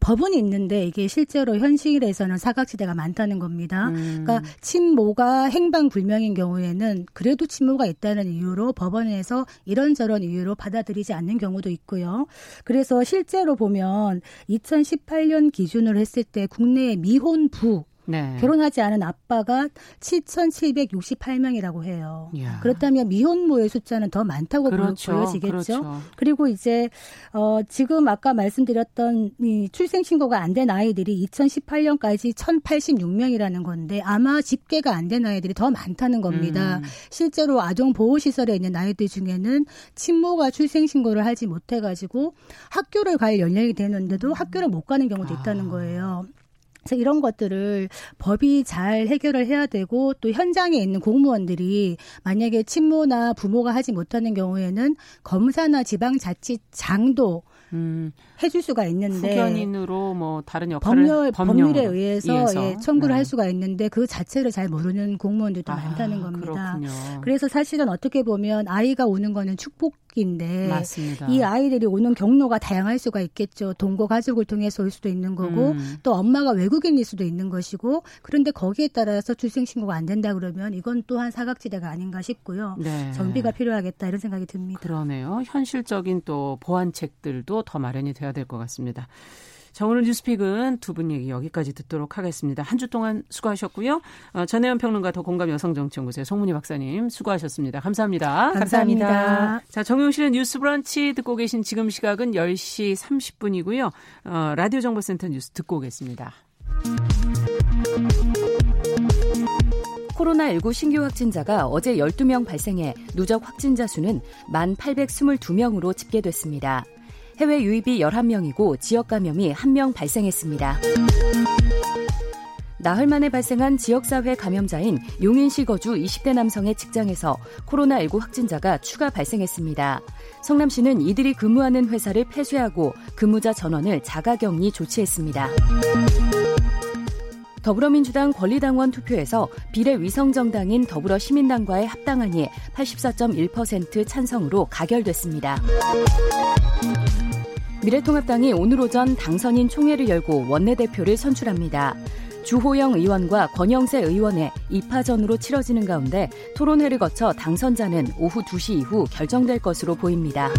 법은 있는데 이게 실제로 현실에서는 사각지대가 많다는 겁니다. 음. 그러니까 친모가 행방 불명인 경우에는 그래도 친모가 있다는 이유로 법원에서 이런저런 이유로 받아들이지 않는 경우도 있고요. 그래서 실제로 보면 2018년 기준으로 했을 때 국내의 미혼부 네. 결혼하지 않은 아빠가 7,768명이라고 해요. 이야. 그렇다면 미혼모의 숫자는 더 많다고 그렇죠. 보여지겠죠. 그렇죠. 그리고 이제 어 지금 아까 말씀드렸던 이 출생 신고가 안 된 아이들이 2018년까지 1,086명이라는 건데 아마 집계가 안 된 아이들이 더 많다는 겁니다. 음. 실제로 아동 보호 시설에 있는 아이들 중에는 친모가 출생 신고를 하지 못해 가지고 학교를 갈 연령이 되는데도 학교를 못 가는 경우도 있다는 아. 거예요. 그래서 이런 것들을 법이 잘 해결을 해야 되고 또 현장에 있는 공무원들이 만약에 친모나 부모가 하지 못하는 경우에는 검사나 지방자치장도 음. 해줄 수가 있는데 후견인으로 뭐 다른 역할을 법률 법률에 의해서 예, 청구를 네. 할 수가 있는데 그 자체를 잘 모르는 공무원들도 아, 많다는 겁니다. 그렇군요. 그래서 사실은 어떻게 보면 아이가 오는 거는 축복 인데 맞습니다. 이 아이들이 오는 경로가 다양할 수가 있겠죠. 동거 가족을 통해서 올 수도 있는 거고 음. 또 엄마가 외국인일 수도 있는 것이고 그런데 거기에 따라서 출생 신고가 안 된다 그러면 이건 또한 사각지대가 아닌가 싶고요. 네. 정비가 필요하겠다 이런 생각이 듭니다. 그러네요. 현실적인 또 보완책들도 더 마련이 돼야 될 것 같습니다. 자, 오늘 뉴스픽은 두 분 얘기 여기까지 듣도록 하겠습니다. 한 주 동안 수고하셨고요. 어, 전혜연 평론가 더 공감 여성정치연구소의 송문희 박사님 수고하셨습니다. 감사합니다. 감사합니다. 감사합니다. 자, 정용실의 뉴스 브런치 듣고 계신 지금 시각은 10시 30분이고요. 어, 라디오 정보센터 뉴스 듣고 오겠습니다. 코로나19 신규 확진자가 어제 12명 발생해 누적 확진자 수는 1,822명으로 집계됐습니다. 해외 유입이 11명이고 지역 감염이 1명 발생했습니다. 나흘 만에 발생한 지역사회 감염자인 용인시 거주 20대 남성의 직장에서 코로나19 확진자가 추가 발생했습니다. 성남시는 이들이 근무하는 회사를 폐쇄하고 근무자 전원을 자가격리 조치했습니다. 더불어민주당 권리당원 투표에서 비례위성정당인 더불어시민당과의 합당안이 84.1% 찬성으로 가결됐습니다. 미래통합당이 오늘 오전 당선인 총회를 열고 원내대표를 선출합니다. 주호영 의원과 권영세 의원의 2파전으로 치러지는 가운데 토론회를 거쳐 당선자는 오후 2시 이후 결정될 것으로 보입니다.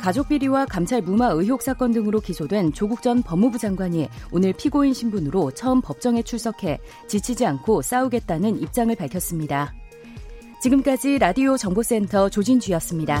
가족 비리와 감찰 무마 의혹 사건 등으로 기소된 조국 전 법무부 장관이 오늘 피고인 신분으로 처음 법정에 출석해 지치지 않고 싸우겠다는 입장을 밝혔습니다. 지금까지 라디오 정보센터 조진주였습니다.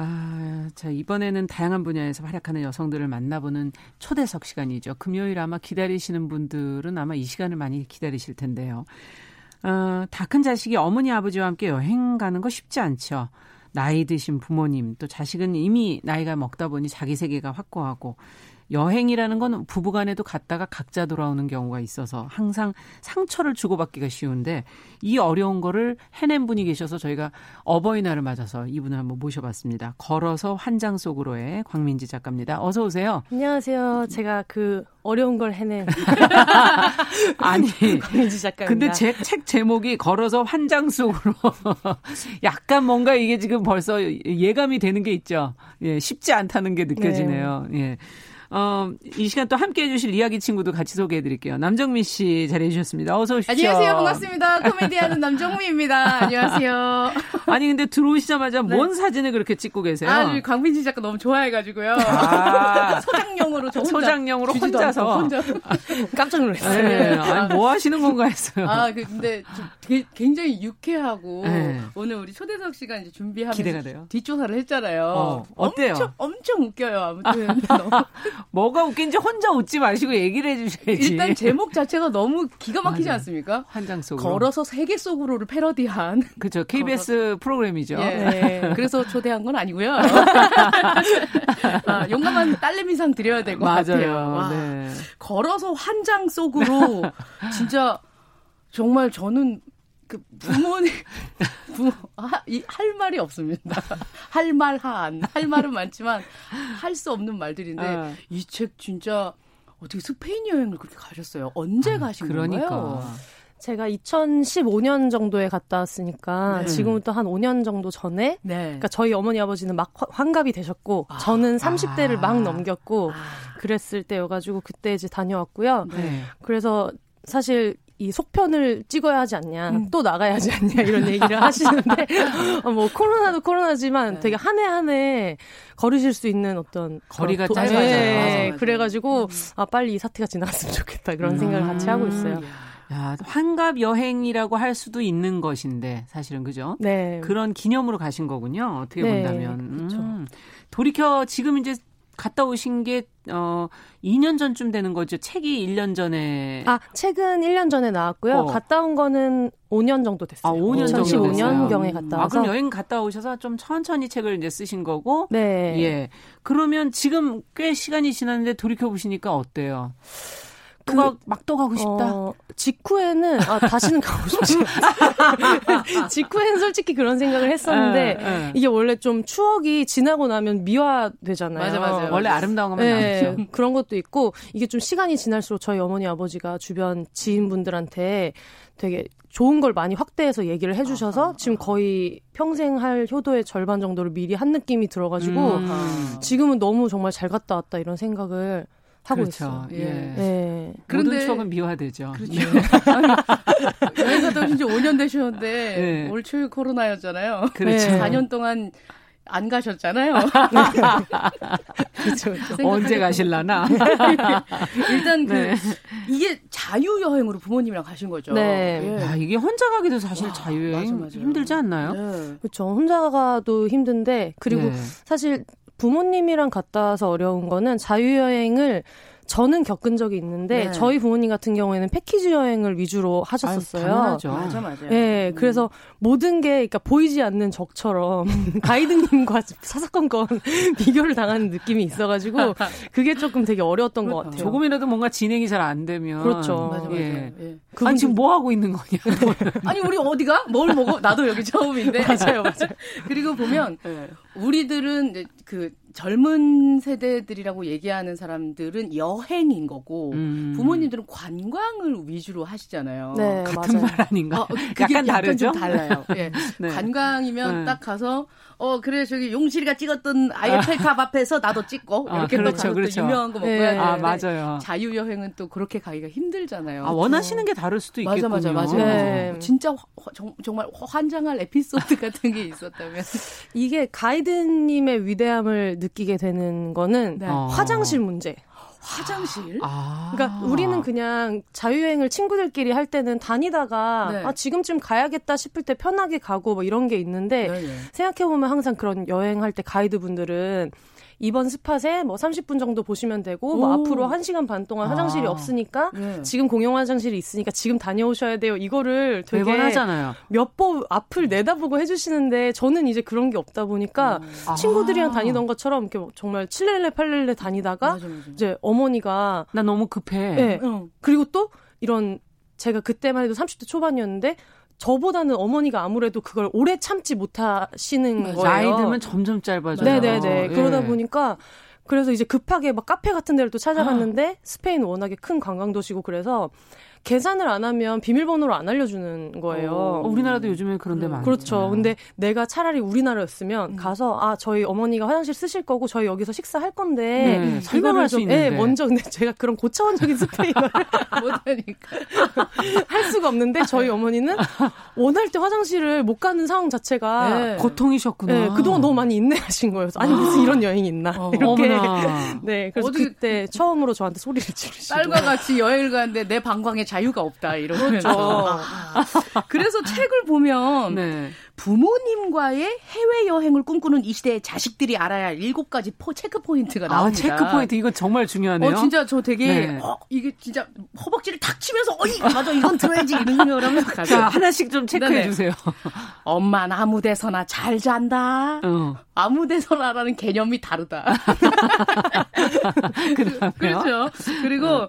아, 자, 이번에는 다양한 분야에서 활약하는 여성들을 만나보는 초대석 시간이죠. 금요일 아마 기다리시는 분들은 아마 이 시간을 많이 기다리실 텐데요. 어, 다 큰 자식이 어머니, 아버지와 함께 여행 가는 거 쉽지 않죠. 나이 드신 부모님, 또 자식은 이미 나이가 먹다 보니 자기 세계가 확고하고 여행이라는 건 부부간에도 갔다가 각자 돌아오는 경우가 있어서 항상 상처를 주고받기가 쉬운데 이 어려운 거를 해낸 분이 계셔서 저희가 어버이날을 맞아서 이분을 한번 모셔봤습니다. 걸어서 환장 속으로의 광민지 작가입니다. 어서 오세요. 안녕하세요. 제가 그 어려운 걸 해낸 아니 광민지 작가입니다. 근데 제 책 제목이 걸어서 환장 속으로 약간 뭔가 이게 지금 벌써 예감이 되는 게 있죠. 예, 쉽지 않다는 게 느껴지네요. 네. 예. 어, 이 시간 또 함께 해주실 이야기 친구도 같이 소개해 드릴게요. 남정미 씨 잘해 주셨습니다. 어서 오십시오. 안녕하세요. 반갑습니다. 코미디하는 남정미입니다. 안녕하세요. 아니, 근데 들어오시자마자 네. 뭔 사진을 그렇게 찍고 계세요? 아, 광민지 작가 너무 좋아해가지고요. 아. 소장용으로 저 혼자. 소장용으로 혼자서. 혼자. 깜짝 놀랐어요. 네. 아니, 뭐 하시는 건가 했어요. 아, 그, 근데 굉장히 유쾌하고 네. 오늘 우리 초대석 시간 이제 준비하면서 기대가 돼요. 뒷조사를 했잖아요. 어, 어때요? 엄청, 엄청 웃겨요. 아무튼. 아. 뭐가 웃긴지 혼자 웃지 마시고 얘기를 해주셔야지. 일단 제목 자체가 너무 기가 막히지 맞아. 않습니까? 한장 속으로. 걸어서 세계 속으로를 패러디한. 그렇죠. KBS 걸어... 프로그램이죠. 예. 네. 그래서 초대한 건 아니고요. 아, 용감한 딸내미상 드려야 될 것 같아요. 와, 네. 걸어서 환장 속으로 진짜 정말 저는 그 부모님 부모 하, 이, 할 말이 없습니다. 할 말한 할 말은 많지만 할 수 없는 말들인데 어. 이책 진짜 어떻게 스페인 여행을 그렇게 가셨어요? 언제 아, 가신 그러니까. 건가요? 제가 2015년 정도에 갔다 왔으니까 네. 지금부터 한 5년 정도 전에 네. 그러니까 저희 어머니 아버지는 막 환갑이 되셨고 아. 저는 30대를 아. 막 넘겼고 아. 그랬을 때여가지고 그때 이제 다녀왔고요. 네. 그래서 사실 이 속편을 찍어야 하지 않냐, 음. 또 나가야 하지 않냐 이런 얘기를 하시는데 어, 뭐 코로나도 코로나지만 네. 되게 한 해 한 해 걸으실 수 있는 어떤 거리가 도, 짧아져요. 네, 그래가지고 음. 아 빨리 이 사태가 지나갔으면 좋겠다 그런 음. 생각을 같이 하고 있어요. 야, 환갑 여행이라고 할 수도 있는 것인데 사실은 그죠? 네. 그런 기념으로 가신 거군요. 어떻게 네, 본다면. 그렇죠. 음. 돌이켜 지금 이제 갔다 오신 게, 어, 2년 전쯤 되는 거죠. 책이 1년 전에. 아, 책은 1년 전에 나왔고요. 어. 갔다 온 거는 5년 정도 됐어요. 아, 5년 정도 2015년경에 갔다 와서. 아, 그럼 여행 갔다 오셔서 좀 천천히 책을 이제 쓰신 거고. 네. 예. 그러면 지금 꽤 시간이 지났는데 돌이켜 보시니까 어때요? 그, 막또 가고 싶다. 어, 직후에는 아 다시는 가고 싶지. 직후에는 솔직히 그런 생각을 했었는데 에, 네, 에. 네. 이게 원래 좀 추억이 지나고 나면 미화되잖아요. 맞아 맞아. 원래 아름다운 것만 네, 남죠. 그런 것도 있고 이게 좀 시간이 지날수록 저희 어머니 아버지가 주변 지인분들한테 되게 좋은 걸 많이 확대해서 얘기를 해주셔서 아하, 지금 거의 평생 할 효도의 절반 정도를 미리 한 느낌이 들어가지고 음. 지금은 너무 정말 잘 갔다 왔다 이런 생각을 하고 그렇죠. 있어요. 예. 네. 그런데 모든 추억은 미화되죠. 그렇죠. 예. 여행 갔다 오신 지 5년 되셨는데 네. 올 초에 코로나였잖아요. 그렇죠. 4년 동안 안 가셨잖아요. 그렇죠. 언제 가실라나? 일단 그 네. 이게 자유 여행으로 부모님이랑 가신 거죠. 네. 예. 야, 이게 혼자 가기도 사실 자유 여행 힘들지 않나요? 네. 그렇죠. 혼자 가도 힘든데 그리고 네. 사실 부모님이랑 갔다 와서 어려운 거는 자유여행을 저는 겪은 적이 있는데 네. 저희 부모님 같은 경우에는 패키지 여행을 위주로 하셨었어요. 아유, 당연하죠. 맞아 맞아요. 네, 음. 그래서 모든 게 그러니까 보이지 않는 적처럼 가이드님과 사사건건 비교를 당하는 느낌이 있어 가지고 그게 조금 되게 어려웠던 것 같아요. 조금이라도 뭔가 진행이 잘 안 되면 그렇죠. 맞아 맞아. 예. 예. 아니 지금 뭐 하고 있는 거냐? 아니 우리 어디가? 뭘 먹어? 나도 여기 처음인데. 맞아요, 맞아요. 그리고 보면 네. 우리들은 그 젊은 세대들이라고 얘기하는 사람들은 여행인 거고 음. 부모님들은 관광을 위주로 하시잖아요. 네, 같은 맞아요. 말 아닌가? 어, 그게 약간, 다르죠? 좀 달라요. 예. 네. 관광이면 네. 딱 가서 어 그래 저기 용실이가 찍었던 아이펠탑 앞에서 나도 찍고 아, 이렇게 그렇죠, 또 가서 그렇죠. 또 유명한 거 먹고 네. 아 맞아요. 자유 여행은 또 그렇게 가기가 힘들잖아요. 아, 원하시는 게 다를 수도 있겠군요. 맞아 맞아 맞아. 네. 진짜 정, 정말 환장할 에피소드 같은 게 있었다면 이게 가이드님의 위대함을 느끼게 되는 거는 네. 화장실 문제. 화장실? 아. 그러니까 우리는 그냥 자유여행을 친구들끼리 할 때는 다니다가 네. 아 지금쯤 가야겠다 싶을 때 편하게 가고 뭐 이런 게 있는데 네, 네. 생각해 보면 항상 그런 여행할 때 가이드분들은 이번 스팟에 뭐 30분 정도 보시면 되고 뭐 앞으로 1시간 반 동안 화장실이 아. 없으니까 네. 지금 공용 화장실이 있으니까 지금 다녀오셔야 돼요. 이거를 되게 하잖아요. 몇 번 앞을 내다보고 해주시는데 저는 이제 그런 게 없다 보니까 음. 친구들이랑 아. 다니던 것처럼 이렇게 뭐 정말 칠렐레 팔렐레 다니다가 맞아, 맞아. 이제 어머니가 나 너무 급해. 네. 응. 그리고 또 이런 제가 그때만 해도 30대 초반이었는데 저보다는 어머니가 아무래도 그걸 오래 참지 못하시는 맞아요. 거예요. 나이 들면 점점 짧아져요. 네네네. 예. 그러다 보니까 그래서 이제 급하게 막 카페 같은 데를 또 찾아갔는데 아. 스페인 워낙에 큰 관광 도시고 그래서 계산을 안 하면 비밀번호를 안 알려주는 거예요. 어, 우리나라도 요즘에 그런 데 음, 많죠. 그렇죠. 근데 내가 차라리 우리나라였으면 음. 가서 아 저희 어머니가 화장실 쓰실 거고 저희 여기서 식사할 건데 네, 설명할 수 있는데 네, 먼저 근데 제가 그런 고차원적인 스페인어를 못하니까 할 수가 없는데 저희 어머니는 원할 때 화장실을 못 가는 상황 자체가 네. 고통이셨구나. 네, 그동안 너무 많이 인내하신 거예요. 아니 무슨 이런 여행이 있나 어, 이렇게. 어머나. 네, 그래서 어디, 그때 처음으로 저한테 소리를 지르시고 딸과 같이 여행을 가는데 내 방광에 자유가 없다 이러면서. 그렇죠. 그래서 책을 보면 네. 부모님과의 해외 여행을 꿈꾸는 이 시대의 자식들이 알아야 할 일곱 가지 포 체크 포인트가 아, 나옵니다. 아, 체크 포인트 이거 정말 중요하네요. 어, 진짜 저 되게 네. 어, 이게 진짜 허벅지를 탁 치면서 어이 맞아 이건 들어야지 이런 가죠. 자 하나씩 좀 체크해 네네. 주세요. 엄마 아무 데서나 잘 잔다. 어. 아무 데서나라는 개념이 다르다. 그렇죠. 그리고 어.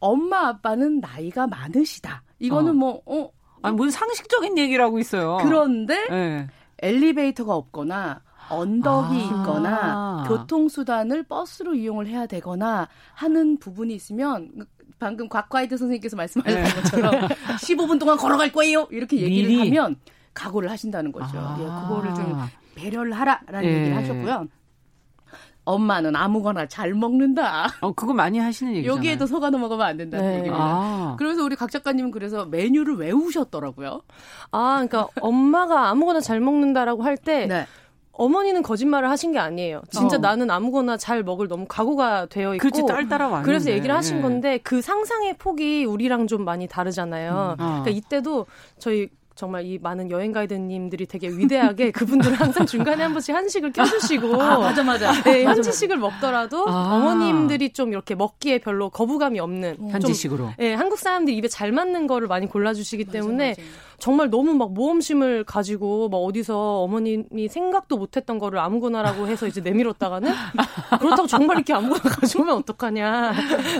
엄마 아빠는 나이가 많으시다. 이거는 어. 뭐 어. 아니 무슨 상식적인 얘기를 하고 있어요. 그런데 네. 엘리베이터가 없거나 언덕이 아. 있거나 교통수단을 버스로 이용을 해야 되거나 하는 부분이 있으면 방금 곽과이드 선생님께서 말씀하셨던 네. 것처럼 15분 동안 걸어갈 거예요. 이렇게 얘기를 미리. 하면 각오를 하신다는 거죠. 아. 예, 그거를 좀 배려를 하라라는 예. 얘기를 하셨고요. 엄마는 아무거나 잘 먹는다. 어, 그거 많이 하시는 얘기죠. 여기에도 속아서 먹으면 안 된다는 네. 얘기입니다. 아. 그래서 우리 각 작가님은 그래서 메뉴를 외우셨더라고요. 아, 그러니까 엄마가 아무거나 잘 먹는다라고 할때 네. 어머니는 거짓말을 하신 게 아니에요. 진짜 어. 나는 아무거나 잘 먹을 너무 각오가 되어 있고. 그렇지, 딸 따라왔는데. 그래서 얘기를 하신 네. 건데 그 상상의 폭이 우리랑 좀 많이 다르잖아요. 음. 어. 그러니까 이때도 저희 정말 이 많은 여행 가이드님들이 되게 위대하게 그분들은 항상 중간에 한 번씩 한식을 껴주시고 아, 맞아 맞아 네, 현지식을 먹더라도 아. 어머님들이 좀 이렇게 먹기에 별로 거부감이 없는 현지식으로 네, 한국 사람들이 입에 잘 맞는 거를 많이 골라주시기 맞아, 때문에 맞아. 정말 너무 막 모험심을 가지고 막 어디서 어머님이 생각도 못했던 거를 아무거나라고 해서 이제 내밀었다가는 그렇다고 정말 이렇게 아무거나 가져오면 어떡하냐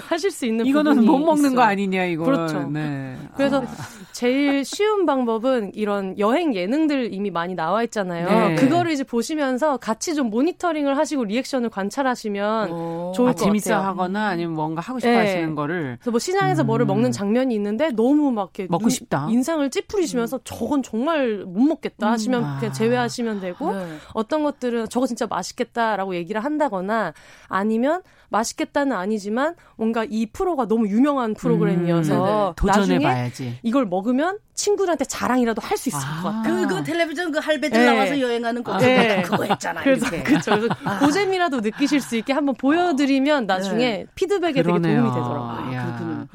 하실 수 있는 이거는 못 먹는 있어요. 거 아니냐 이거 그렇죠. 네. 그래서 아. 제일 쉬운 방법은 이런 여행 예능들 이미 많이 나와 있잖아요. 네. 그거를 이제 보시면서 같이 좀 모니터링을 하시고 리액션을 관찰하시면 오. 좋을 아, 것 재밌어 같아요. 하거나 아니면 뭔가 하고 싶어 네. 하시는 거를 그래서 뭐 시장에서 음. 뭐를 먹는 장면이 있는데 너무 막 이렇게 먹고 싶다. 인상을 찌푸리 음. 저건 정말 못 먹겠다 음. 하시면 음. 그냥 제외하시면 되고 네. 어떤 것들은 저거 진짜 맛있겠다라고 얘기를 한다거나 아니면 맛있겠다는 아니지만 뭔가 이 프로가 너무 유명한 프로그램이어서 음. 도전해봐야지. 이걸 먹으면 친구들한테 자랑이라도 할 수 있을 아. 것 같아요. 그, 그 텔레비전 그 할배들 네. 나와서 여행하는 거 네. 그거 했잖아요. 그래서 그렇죠. 그래서 아. 고재미라도 느끼실 수 있게 한번 보여드리면 나중에 네. 피드백에 그러네요. 되게 도움이 되더라고요. 아,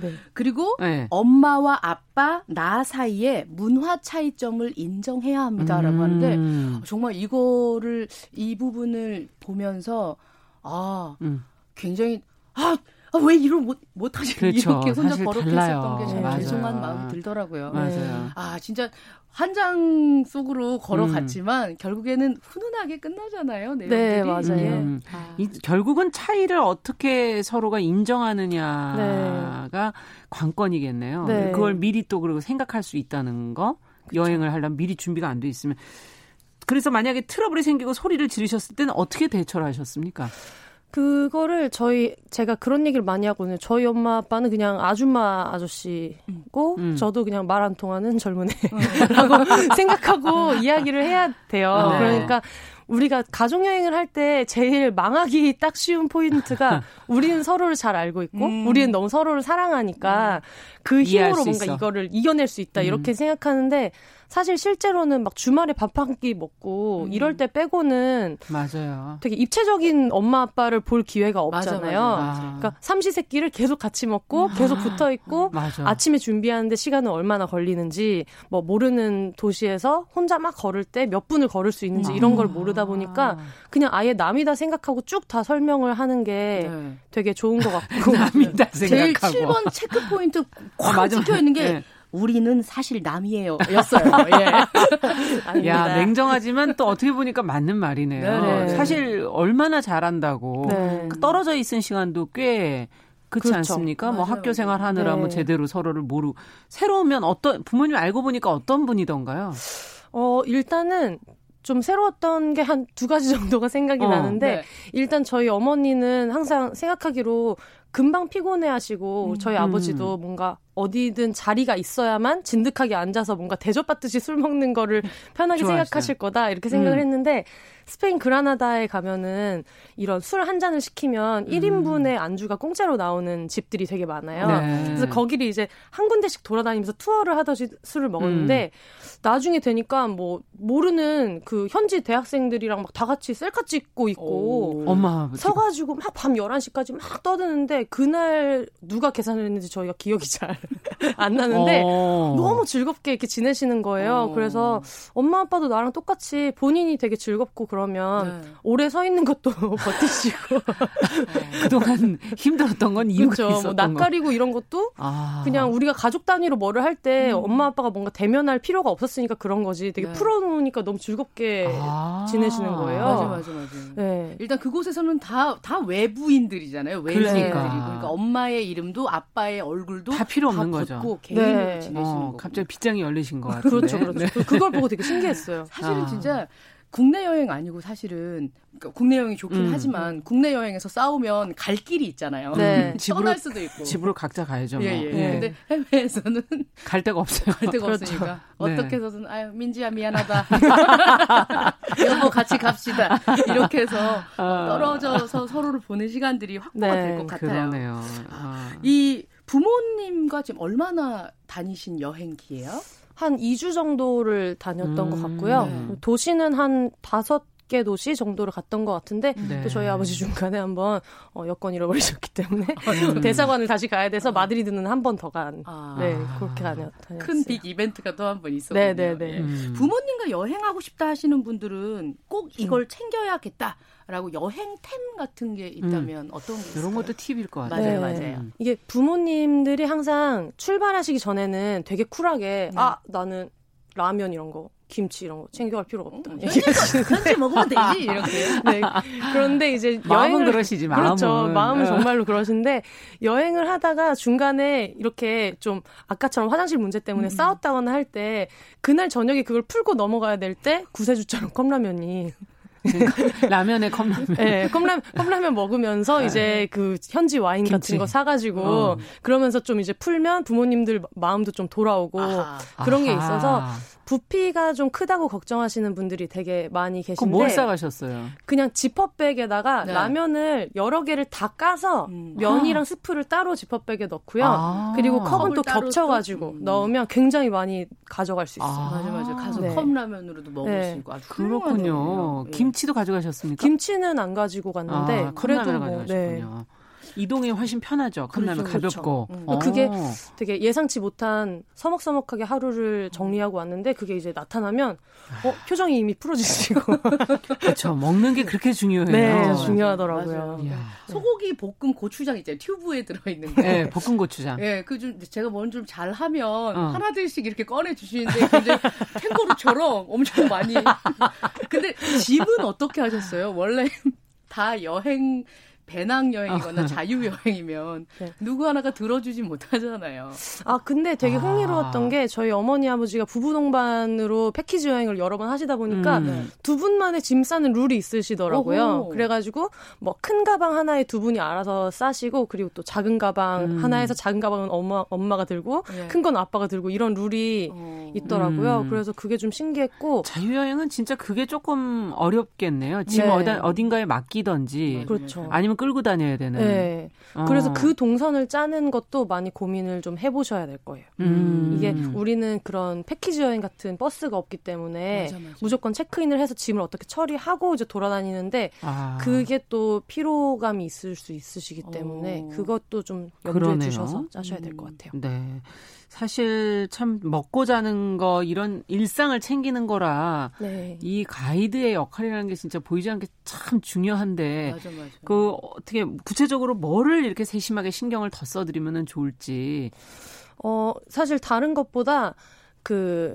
네. 그리고 네. 엄마와 아빠 나 사이에 문화 차이점을 인정해야 합니다라고 음. 하는데 정말 이거를 이 부분을 보면서 아 음. 굉장히 아, 아, 왜 이런 못 못하지 그렇죠. 이렇게 혼자 버럭했었던 게 정말 죄송한 마음이 들더라고요. 맞아요. 아 진짜 환장 속으로 걸어갔지만 음. 결국에는 훈훈하게 끝나잖아요. 내용들이. 네 맞아요. 음. 아. 이, 결국은 차이를 어떻게 서로가 인정하느냐가 네. 관건이겠네요. 네. 그걸 미리 또 그리고 생각할 수 있다는 거. 그쵸. 여행을 하려면 미리 준비가 안 돼 있으면. 그래서 만약에 트러블이 생기고 소리를 지르셨을 때는 어떻게 대처를 하셨습니까? 그거를 저희 제가 그런 얘기를 많이 하거든요. 저희 엄마 아빠는 그냥 아줌마 아저씨고 음. 저도 그냥 말 안 통하는 젊은 애라고 생각하고 이야기를 해야 돼요. 네. 그러니까 우리가 가족 여행을 할 때 제일 망하기 딱 쉬운 포인트가 우리는 서로를 잘 알고 있고 음. 우리는 너무 서로를 사랑하니까 음. 그 힘으로 뭔가 있어. 이거를 이겨낼 수 있다 이렇게 음. 생각하는데 사실 실제로는 막 주말에 밥 한 끼 먹고 음. 이럴 때 빼고는 맞아요. 되게 입체적인 엄마 아빠를 볼 기회가 없잖아요. 맞아, 맞아. 그러니까 삼시세끼를 계속 같이 먹고 아. 계속 붙어 있고 아침에 준비하는데 시간은 얼마나 걸리는지 뭐 모르는 도시에서 혼자 막 걸을 때 몇 분을 걸을 수 있는지 음. 이런 걸 모르다 보니까 그냥 아예 남이다 생각하고 쭉 다 설명을 하는 게 네. 되게 좋은 것 같고 남이다 생각하고 제일 7번 체크 포인트 꽉 아, 찍혀 있는 게 네. 우리는 사실 남이에요. 였어요. 예. 야, 냉정하지만 또 어떻게 보니까 맞는 말이네요. 네네. 사실 얼마나 잘한다고. 네. 그 떨어져 있은 시간도 꽤 그렇지 그렇죠. 않습니까? 뭐 맞아요. 뭐 학교 생활 하느라 뭐 네. 뭐 제대로 서로를 모르고 새로 오면 어떤 부모님 알고 보니까 어떤 분이던가요? 어, 일단은 좀 새로웠던 게 한 두 가지 정도가 생각이 어, 나는데 네. 일단 저희 어머니는 항상 생각하기로 금방 피곤해 하시고 음. 저희 아버지도 음. 뭔가 어디든 자리가 있어야만 진득하게 앉아서 뭔가 대접받듯이 술 먹는 거를 편하게 좋아하시네. 생각하실 거다 이렇게 생각을 음. 했는데 스페인 그라나다에 가면은 이런 술 한 잔을 시키면 음. 1인분의 안주가 공짜로 나오는 집들이 되게 많아요. 네. 그래서 거기를 이제 한 군데씩 돌아다니면서 투어를 하듯이 술을 먹었는데 음. 나중에 되니까 뭐 모르는 그 현지 대학생들이랑 막 다 같이 셀카 찍고 있고 엄마 서가지고 막 밤 11시까지 막 떠드는데 그날 누가 계산을 했는지 저희가 기억이 잘 안 나는데 어. 너무 즐겁게 이렇게 지내시는 거예요. 어. 그래서 엄마 아빠도 나랑 똑같이 본인이 되게 즐겁고 그러면 네. 오래 서 있는 것도 버티시고 그동안 힘들었던 건 이유가 그렇죠. 있었던 뭐 낯가리고 이런 것도 아. 그냥 우리가 가족 단위로 뭐를 할때 음. 엄마 아빠가 뭔가 대면할 필요가 없었으니까 그런 거지. 되게 네. 풀어놓으니까 너무 즐겁게 아. 지내시는 거예요. 맞아 맞아 맞아. 네. 일단 그곳에서는 다 다 외부인들이잖아요. 외부인들이 그러니까. 그러니까 엄마의 이름도 아빠의 얼굴도 다 필요 없는 거죠. 개인으로 네. 지내시는 어, 갑자기 빗장이 열리신 것 같아요. 그렇죠, 그렇죠. 네. 그걸 보고 되게 신기했어요. 사실은 아. 진짜 국내 여행 아니고 사실은 그러니까 국내 여행이 좋긴 음. 하지만 국내 여행에서 싸우면 갈 길이 있잖아요. 네. 떠날 수도 있고. 집으로 각자 가야죠. 뭐. 예, 예. 네. 근데 해외에서는 갈 데가 없어요. 갈 데가 그렇죠. 없으니까 네. 어떻게 해서든 아유 민지야 미안하다. 여보 같이 갑시다. 이렇게 해서 어. 떨어져서 서로를 보는 시간들이 확보가 네. 될것 같아요. 그러네요. 아. 이 부모님과 지금 얼마나 다니신 여행기예요? 한 2주 정도를 다녔던 음, 것 같고요. 네. 도시는 한 다섯 개 도시 정도를 갔던 것 같은데 네. 또 저희 아버지 중간에 한번 어, 여권 잃어버리셨기 때문에 음. 대사관을 다시 가야 돼서 마드리드는 한 번 더 간. 아. 네 그렇게 다녔, 다녔어요. 큰 빅 이벤트가 또 한 번 있었군요. 네네네. 네, 네. 음. 부모님과 여행하고 싶다 하시는 분들은 꼭 이걸 음. 챙겨야겠다. 라고 여행템 같은 게 있다면 음. 어떤 게 있을까요? 이런 것도 팁일 것 같아요. 맞아요, 네. 맞아요. 이게 부모님들이 항상 출발하시기 전에는 되게 쿨하게 네. 아 나는 라면 이런 거 김치 이런 거 챙겨갈 필요가 없다. 음, 현지 먹으면 되지 이렇게. 네. 그런데 이제 마음은 여행을 그러시지 마음은. 그렇죠. 마음은 어. 정말로 그러신데 여행을 하다가 중간에 이렇게 좀 아까처럼 화장실 문제 때문에 음. 싸웠다거나 할 때 그날 저녁에 그걸 풀고 넘어가야 될 때 구세주처럼 컵라면이 라면에 컵라면. 네, 컵라면, 컵라면 먹으면서 네. 이제 그 현지 와인 김치. 같은 거 사가지고 어. 그러면서 좀 이제 풀면 부모님들 마음도 좀 돌아오고 아하. 그런 게 있어서 부피가 좀 크다고 걱정하시는 분들이 되게 많이 계신데 뭘 싸가셨어요? 그냥 지퍼백에다가 네. 라면을 여러 개를 다 까서 음. 면이랑 스프를 따로 지퍼백에 넣고요. 아. 그리고 컵은 또 겹쳐가지고 음. 넣으면 굉장히 많이 가져갈 수 있어요. 아. 맞아 맞아. 가서 네. 컵라면으로도 먹을 네. 수 있고 아주 그렇군요. 네. 김치도 가져가셨습니까? 김치는 안 가지고 갔는데 아, 그래도 뭐 네. 이동이 훨씬 편하죠. 컵라면 그렇죠, 가볍고. 그렇죠. 음. 그게 되게 예상치 못한 서먹서먹하게 하루를 정리하고 왔는데 그게 이제 나타나면 어, 표정이 이미 풀어지시고. 그렇죠. 먹는 게 그렇게 중요해요. 네, 중요하더라고요. 소고기 볶음 고추장 있잖아요. 튜브에 들어 있는 거. 네, 볶음 고추장. 네, 그 좀 제가 뭔 좀 잘하면 어. 하나둘씩 이렇게 꺼내 주시는데 굉장히 캥거루처럼 엄청 많이. 근데 집은 어떻게 하셨어요? 원래 다 여행 배낭 여행이거나 어. 자유 여행이면 네. 누구 하나가 들어주지 못하잖아요. 아 근데 되게 아. 흥미로웠던 아. 게 저희 어머니 아버지가 부부 동반으로 패키지 여행을 여러 번 하시다 보니까 음. 네. 두 분만의 짐 싸는 룰이 있으시더라고요. 오호. 그래가지고 뭐 큰 가방 하나에 두 분이 알아서 싸시고 그리고 또 작은 가방 음. 하나에서 작은 가방은 엄마 엄마가 들고 네. 큰건 아빠가 들고 이런 룰이 어. 있더라고요. 음. 그래서 그게 좀 신기했고 자유 여행은 진짜 그게 조금 어렵겠네요. 짐 네. 어딘가에 맡기던지 그렇죠. 아니면 끌고 다녀야 되는. 네. 어. 그래서 그 동선을 짜는 것도 많이 고민을 좀 해보셔야 될 거예요. 음. 이게 우리는 그런 패키지 여행 같은 버스가 없기 때문에 맞아, 맞아. 무조건 체크인을 해서 짐을 어떻게 처리하고 이제 돌아다니는데 아. 그게 또 피로감이 있을 수 있으시기 때문에 어. 그것도 좀 염두에 그러네요. 두셔서 짜셔야 될 것 같아요. 네. 사실 참 먹고 자는 거 이런 일상을 챙기는 거라 네. 이 가이드의 역할이라는 게 진짜 보이지 않게 참 중요한데 맞아, 맞아. 그 어떻게 구체적으로 뭐를 이렇게 세심하게 신경을 더 써드리면 좋을지 어 사실 다른 것보다 그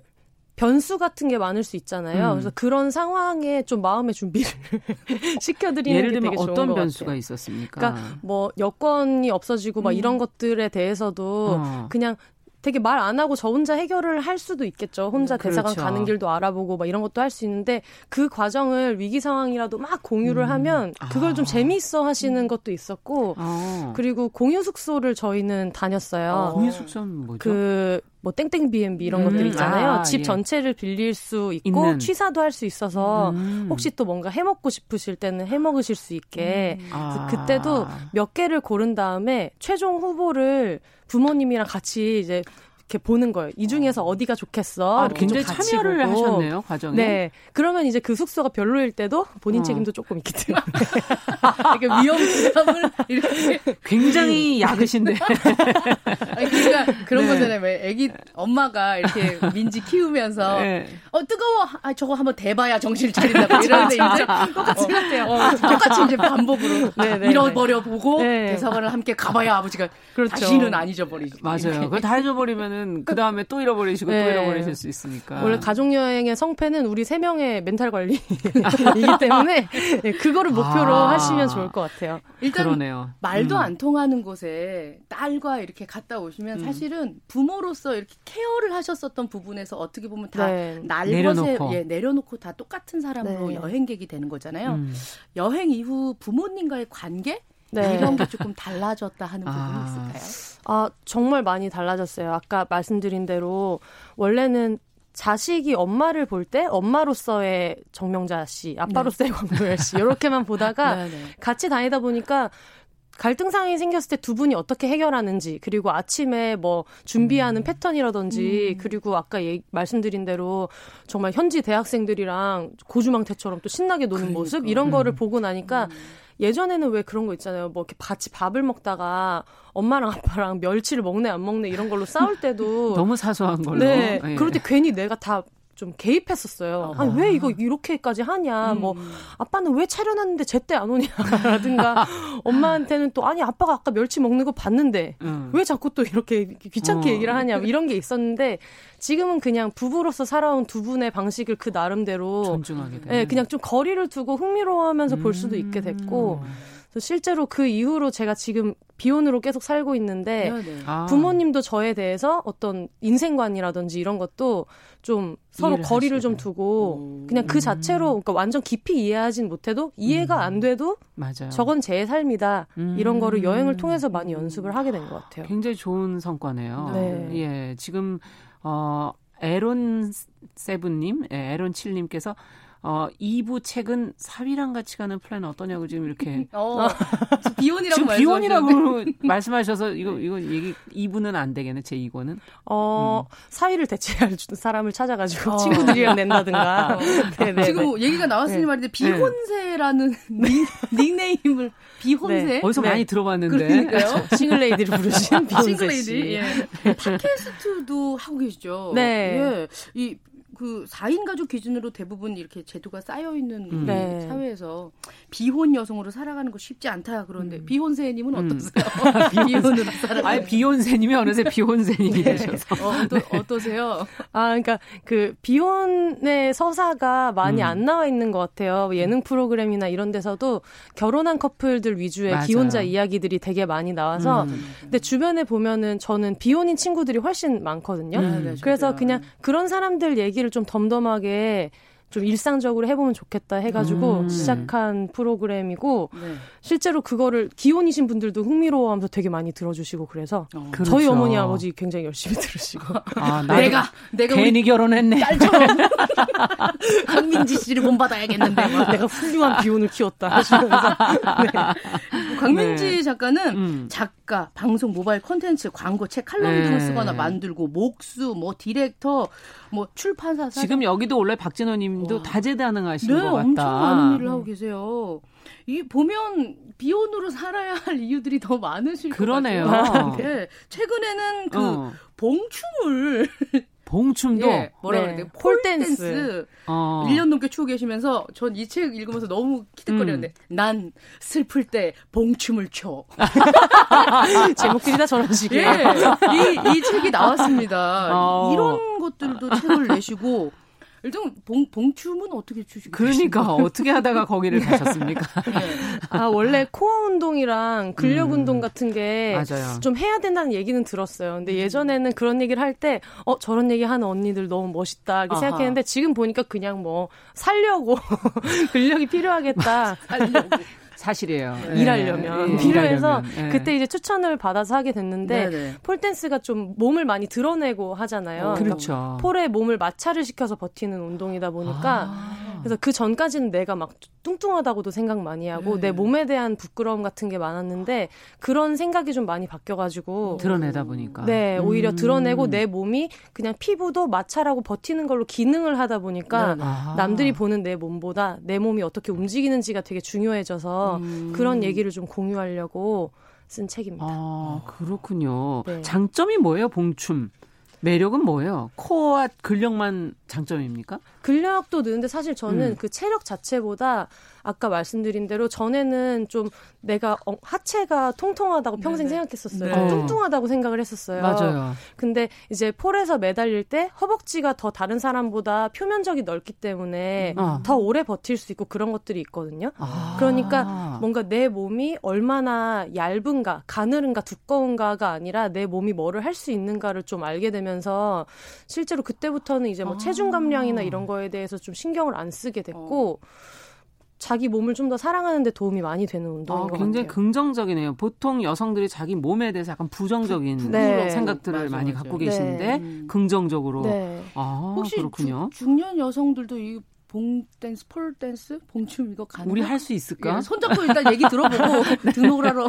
변수 같은 게 많을 수 있잖아요. 음. 그래서 그런 상황에 좀 마음의 준비를 시켜드리는 예를 들면 게 되게 어떤 변수가 같아요. 있었습니까? 그러니까 뭐 여건이 없어지고 음. 막 이런 것들에 대해서도 어. 그냥 되게 말 안 하고 저 혼자 해결을 할 수도 있겠죠. 혼자 음, 대사관 그렇죠. 가는 길도 알아보고 막 이런 것도 할 수 있는데 그 과정을 위기 상황이라도 막 공유를 음. 하면 그걸 아. 좀 재미있어 하시는 음. 것도 있었고 아. 그리고 공유 숙소를 저희는 다녔어요. 아, 공유 숙소는 뭐죠? 그 뭐 땡땡 B&B 이런 음. 것들 있잖아요. 아, 집 예. 전체를 빌릴 수 있고 있는. 취사도 할 수 있어서 음. 혹시 또 뭔가 해 먹고 싶으실 때는 해 먹으실 수 있게 음. 아. 그때도 몇 개를 고른 다음에 최종 후보를 부모님이랑 같이 이제 이렇게 보는 거예요. 이 중에서 어. 디가 좋겠어. 아, 굉장히 참여를 보고. 하셨네요, 과정에. 네. 그러면 이제 그 숙소가 별로일 때도 본인 어. 책임도 조금 있기 때문에. 이렇게 위험 부담을 이렇게. 굉장히 약으신데. 그러니까 그런 네. 거잖아요. 왜 애기 엄마가 이렇게 민지 키우면서 네. 어 뜨거워. 아 저거 한번 대봐야 정신을 차린다. 뭐 이러는데 이제 똑같이 어. 같아요. 어, 똑같이 이제 반복으로 네, 네 잃어버려 보고 네. 대사관을 함께 가봐야 아버지가 그렇죠. 다시는 안 잊어버리지. 맞아요. 그걸 다 잊어버리면 잃어버리면은 그 다음에 또 잃어버리시고 네. 또 잃어버리실 수 있으니까. 원래 가족 여행의 성패는 우리 세 명의 멘탈 관리이기 때문에 네, 그거를 목표로 아. 하시면 좋을 것 같아요. 일단 그러네요. 말도 음. 안 통하는 곳에 딸과 이렇게 갔다 오시면 음. 사실은 부모로서 이렇게 케어를 하셨었던 부분에서 어떻게 보면 다 네. 날것에 예, 내려놓고 다 똑같은 사람으로 네. 여행객이 되는 거잖아요. 음. 여행 이후 부모님과의 관계 네. 이런 게 조금 달라졌다 하는 부분이 아. 있을까요? 아, 정말 많이 달라졌어요. 아까 말씀드린 대로 원래는 자식이 엄마를 볼 때 엄마로서의 정명자 씨, 아빠로서의 네. 광도열 씨 이렇게만 보다가 네, 네. 같이 다니다 보니까 갈등상이 생겼을 때 두 분이 어떻게 해결하는지 그리고 아침에 뭐 준비하는 음. 패턴이라든지 음. 그리고 아까 예, 말씀드린 대로 정말 현지 대학생들이랑 고주망태처럼 또 신나게 노는 그러니까. 모습 이런 거를 음. 보고 나니까 음. 예전에는 왜 그런 거 있잖아요. 뭐 이렇게 같이 밥을 먹다가 엄마랑 아빠랑 멸치를 먹네 안 먹네 이런 걸로 싸울 때도 너무 사소한 걸로. 네. 네. 그럴 때 괜히 내가 다 좀 개입했었어요. 아니, 왜 이거 이렇게까지 하냐. 음. 뭐, 아빠는 왜 차려놨는데 제때 안 오냐. 라든가, 엄마한테는 또, 아니, 아빠가 아까 멸치 먹는 거 봤는데, 음. 왜 자꾸 또 이렇게 귀찮게 어. 얘기를 하냐. 뭐 이런 게 있었는데, 지금은 그냥 부부로서 살아온 두 분의 방식을 그 나름대로 존중하게 되 네, 그냥 좀 거리를 두고 흥미로워하면서 음. 볼 수도 있게 됐고 음. 실제로 그 이후로 제가 지금 비혼으로 계속 살고 있는데 네, 네. 아. 부모님도 저에 대해서 어떤 인생관이라든지 이런 것도 좀 서로 거리를 좀 두고 오. 그냥 그 자체로 그러니까 완전 깊이 이해하진 못해도 이해가 음. 안 돼도 맞아요. 저건 제 삶이다 음. 이런 거를 여행을 통해서 많이 연습을 하게 된 것 같아요. 굉장히 좋은 성과네요. 네. 예, 지금 어, 에론 seven님, 예, 에론 칠님께서 어, 2부 책은 사위랑 같이 가는 플랜 어떠냐고 지금 이렇게. 어, 비혼이라고 지금 비혼이라고 말씀하셔서 이거, 이거 얘기 2부는 안 되겠네, 제 2권은. 어, 음. 사위를 대체할 사람을 찾아가지고 어. 친구들이랑 낸다든가. 어. 네, 네, 지금 뭐 얘기가 나왔으니 네. 말인데, 비혼세라는 네. 닉네임을, 비혼세? 네. 어디서 많이 들어봤는데. 그러니까요. Single Lady를 부르신 비혼세. Single Lady. 예. 팟캐스트도 하고 계시죠. 네. 예. 이 그 4인 가족 기준으로 대부분 이렇게 제도가 쌓여 있는 음. 네. 사회에서 비혼 여성으로 살아가는 거 쉽지 않다 그런데 음. 비혼세 님은 음. 어떠세요? 비혼으로 살아. 아니 비혼세 님이 어느새 비혼세 님이 네. 되셔서 어, 어떠, 세요 아 그러니까 그 비혼의 서사가 많이 음. 안 나와 있는 것 같아요. 예능 프로그램이나 이런 데서도 결혼한 커플들 위주의 맞아요. 비혼자 이야기들이 되게 많이 나와서 음. 근데 주변에 보면은 저는 비혼인 친구들이 훨씬 많거든요. 네, 네, 그래서 그냥 그런 사람들 얘기를 얘기를 좀 덤덤하게 좀 일상적으로 해보면 좋겠다 해가지고 음. 시작한 프로그램이고 네. 실제로 그거를 기혼이신 분들도 흥미로워하면서 되게 많이 들어주시고 그래서 어. 그렇죠. 저희 어머니 아버지 굉장히 열심히 들으시고 아, 내가 내가 괜히 결혼했네 딸처럼 강민지 씨를 본받아야겠는데 내가 훌륭한 비혼을 키웠다 하시면서 네. 곽민지 네. 작가는 음. 작가 방송 모바일 콘텐츠 광고 책 칼럼 네. 등을 쓰거나 만들고 목수 뭐 디렉터 뭐 출판사 지금 여기도 원래 박진호님도 다재다능하신 네, 것 같다. 엄청 많은 일을 하고 계세요. 이 보면 비혼으로 살아야 할 이유들이 더 많으실 그러네요. 것 같아요. 네. 최근에는 그 어. 봉춤을 봉춤도 예, 뭐라 네. 그래야 폴댄스 어. 1년 넘게 추고 계시면서 전 이 책 읽으면서 너무 키득거렸는데 음. 난 슬플 때 봉춤을 춰. 제목들이 다 저런 식이에요. 예, 이, 이 책이 나왔습니다. 어. 이런 것들도 책을 내시고 일단 봉, 봉춤은 어떻게 추시고 그러니까 계신가요? 어떻게 하다가 거기를 가셨습니까? 네. 아 원래 코어 운동이랑 근력 음. 운동 같은 게 좀 해야 된다는 얘기는 들었어요. 근데 음. 예전에는 그런 얘기를 할 때 어 저런 얘기 하는 언니들 너무 멋있다 이렇게 생각했는데 지금 보니까 그냥 뭐 살려고 근력이 필요하겠다. 살려고. 사실이에요. 네. 일하려면 네. 필요해서 네. 그때 이제 추천을 받아서 하게 됐는데 네네. 폴댄스가 좀 몸을 많이 드러내고 하잖아요. 어, 그렇죠. 폴에 몸을 마찰을 시켜서 버티는 운동이다 보니까 아. 그래서 그 전까지는 내가 막 뚱뚱하다고도 생각 많이 하고 네. 내 몸에 대한 부끄러움 같은 게 많았는데 그런 생각이 좀 많이 바뀌어가지고 드러내다 보니까 네 오히려 음. 드러내고 내 몸이 그냥 피부도 마찰하고 버티는 걸로 기능을 하다 보니까 네. 남들이 보는 내 몸보다 내 몸이 어떻게 움직이는지가 되게 중요해져서 음. 그런 얘기를 좀 공유하려고 쓴 책입니다. 아 그렇군요. 네. 장점이 뭐예요, 봉춤? 매력은 뭐예요? 코어와 근력만 장점입니까? 근력도 느는데 사실 저는 음. 그 체력 자체보다 아까 말씀드린 대로 전에는 좀 내가 어, 하체가 통통하다고 평생 네네. 생각했었어요. 네. 뚱뚱하다고 생각을 했었어요. 맞아요. 근데 이제 폴에서 매달릴 때 허벅지가 더 다른 사람보다 표면적이 넓기 때문에 어. 더 오래 버틸 수 있고 그런 것들이 있거든요. 아. 그러니까 뭔가 내 몸이 얼마나 얇은가, 가늘은가, 두꺼운가가 아니라 내 몸이 뭐를 할 수 있는가를 좀 알게 되면서 실제로 그때부터는 이제 뭐 아. 체중 감량이나 이런 거에 대해서 좀 신경을 안 쓰게 됐고 어. 자기 몸을 좀 더 사랑하는 데 도움이 많이 되는 운동인 아, 것 굉장히 같아요. 긍정적이네요. 보통 여성들이 자기 몸에 대해서 약간 부정적인 네. 생각들을 맞아, 많이 맞아. 갖고 계시는데 네. 긍정적으로 네. 아, 혹시 그렇군요. 주, 중년 여성들도 이 봉 댄스, 폴 댄스, 봉춤 이거 가능? 우리 할 수 있을까? 예, 손잡고 일단 얘기 들어보고 네. 등록을 하러.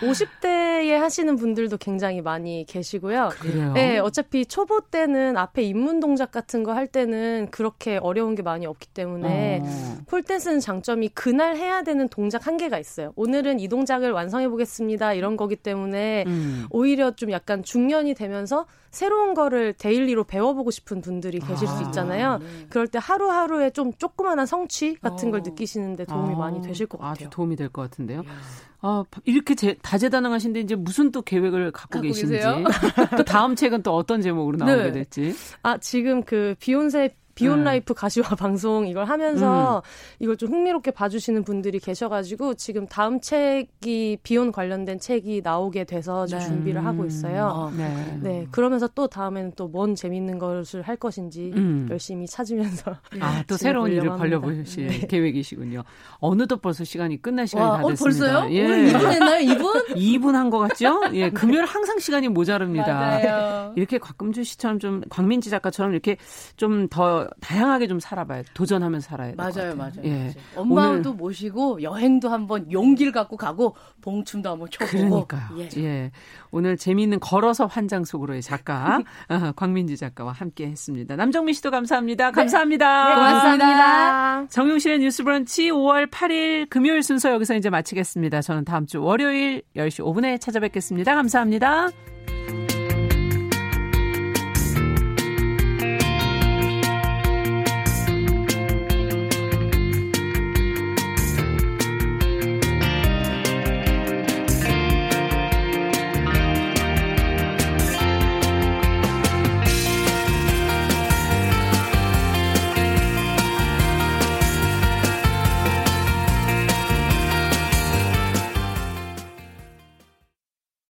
50대에 하시는 분들도 굉장히 많이 계시고요. 그래요? 네, 어차피 초보 때는 앞에 입문 동작 같은 거 할 때는 그렇게 어려운 게 많이 없기 때문에 어. 폴 댄스는 장점이 그날 해야 되는 동작 한 개가 있어요. 오늘은 이 동작을 완성해 보겠습니다. 이런 거기 때문에 음. 오히려 좀 약간 중년이 되면서 새로운 거를 daily로 배워보고 싶은 분들이 계실 아, 수 있잖아요. 네. 그럴 때 하루하루에 좀 조그마한 성취 같은 어. 걸 느끼시는데 도움이 아, 많이 되실 것 같아요. 아주 도움이 될 것 같은데요. 아, 이렇게 제, 다재다능하신데 이제 무슨 또 계획을 갖고, 갖고 계신지. 또 다음 책은 또 어떤 제목으로 나오게 네. 될지. 아, 지금 그 비혼세 비혼 네. life 가시화 방송 이걸 하면서 음. 이걸 좀 흥미롭게 봐주시는 분들이 계셔가지고 지금 다음 책이 비혼 관련된 책이 나오게 돼서 좀 네. 준비를 하고 있어요. 어, 네. 네. 그러면서 또 다음에는 또 뭔 재밌는 것을 할 것인지 음. 열심히 찾으면서 아 또 새로운 일을 벌려보실 네. 계획이시군요. 어느덧 벌써 시간이 끝날 시간이 와, 다 됐습니다. 어, 벌써요? 예. 오늘 2분 했나요? 2분? 2분 한 것 같죠? 예, 금요일 항상 시간이 모자릅니다. 맞아요. 이렇게 곽금주 씨처럼 좀 광민지 작가처럼 이렇게 좀 더 다양하게 좀 살아봐야 도전하면서 살아야 돼. 맞아요, 맞아요. 예. 엄마도 오늘... 모시고 여행도 한번 용기를 갖고 가고 봉춤도 한번 춰보고. 그러니까요. 예. 예. 오늘 재미있는 걸어서 환장 속으로의 작가 어, 광민지 작가와 함께했습니다. 남정민 씨도 감사합니다. 감사합니다. 네, 고맙습니다. 정용실의 뉴스브런치 5월 8일 금요일 순서 여기서 이제 마치겠습니다. 저는 다음 주 월요일 10시 5분에 찾아뵙겠습니다. 감사합니다.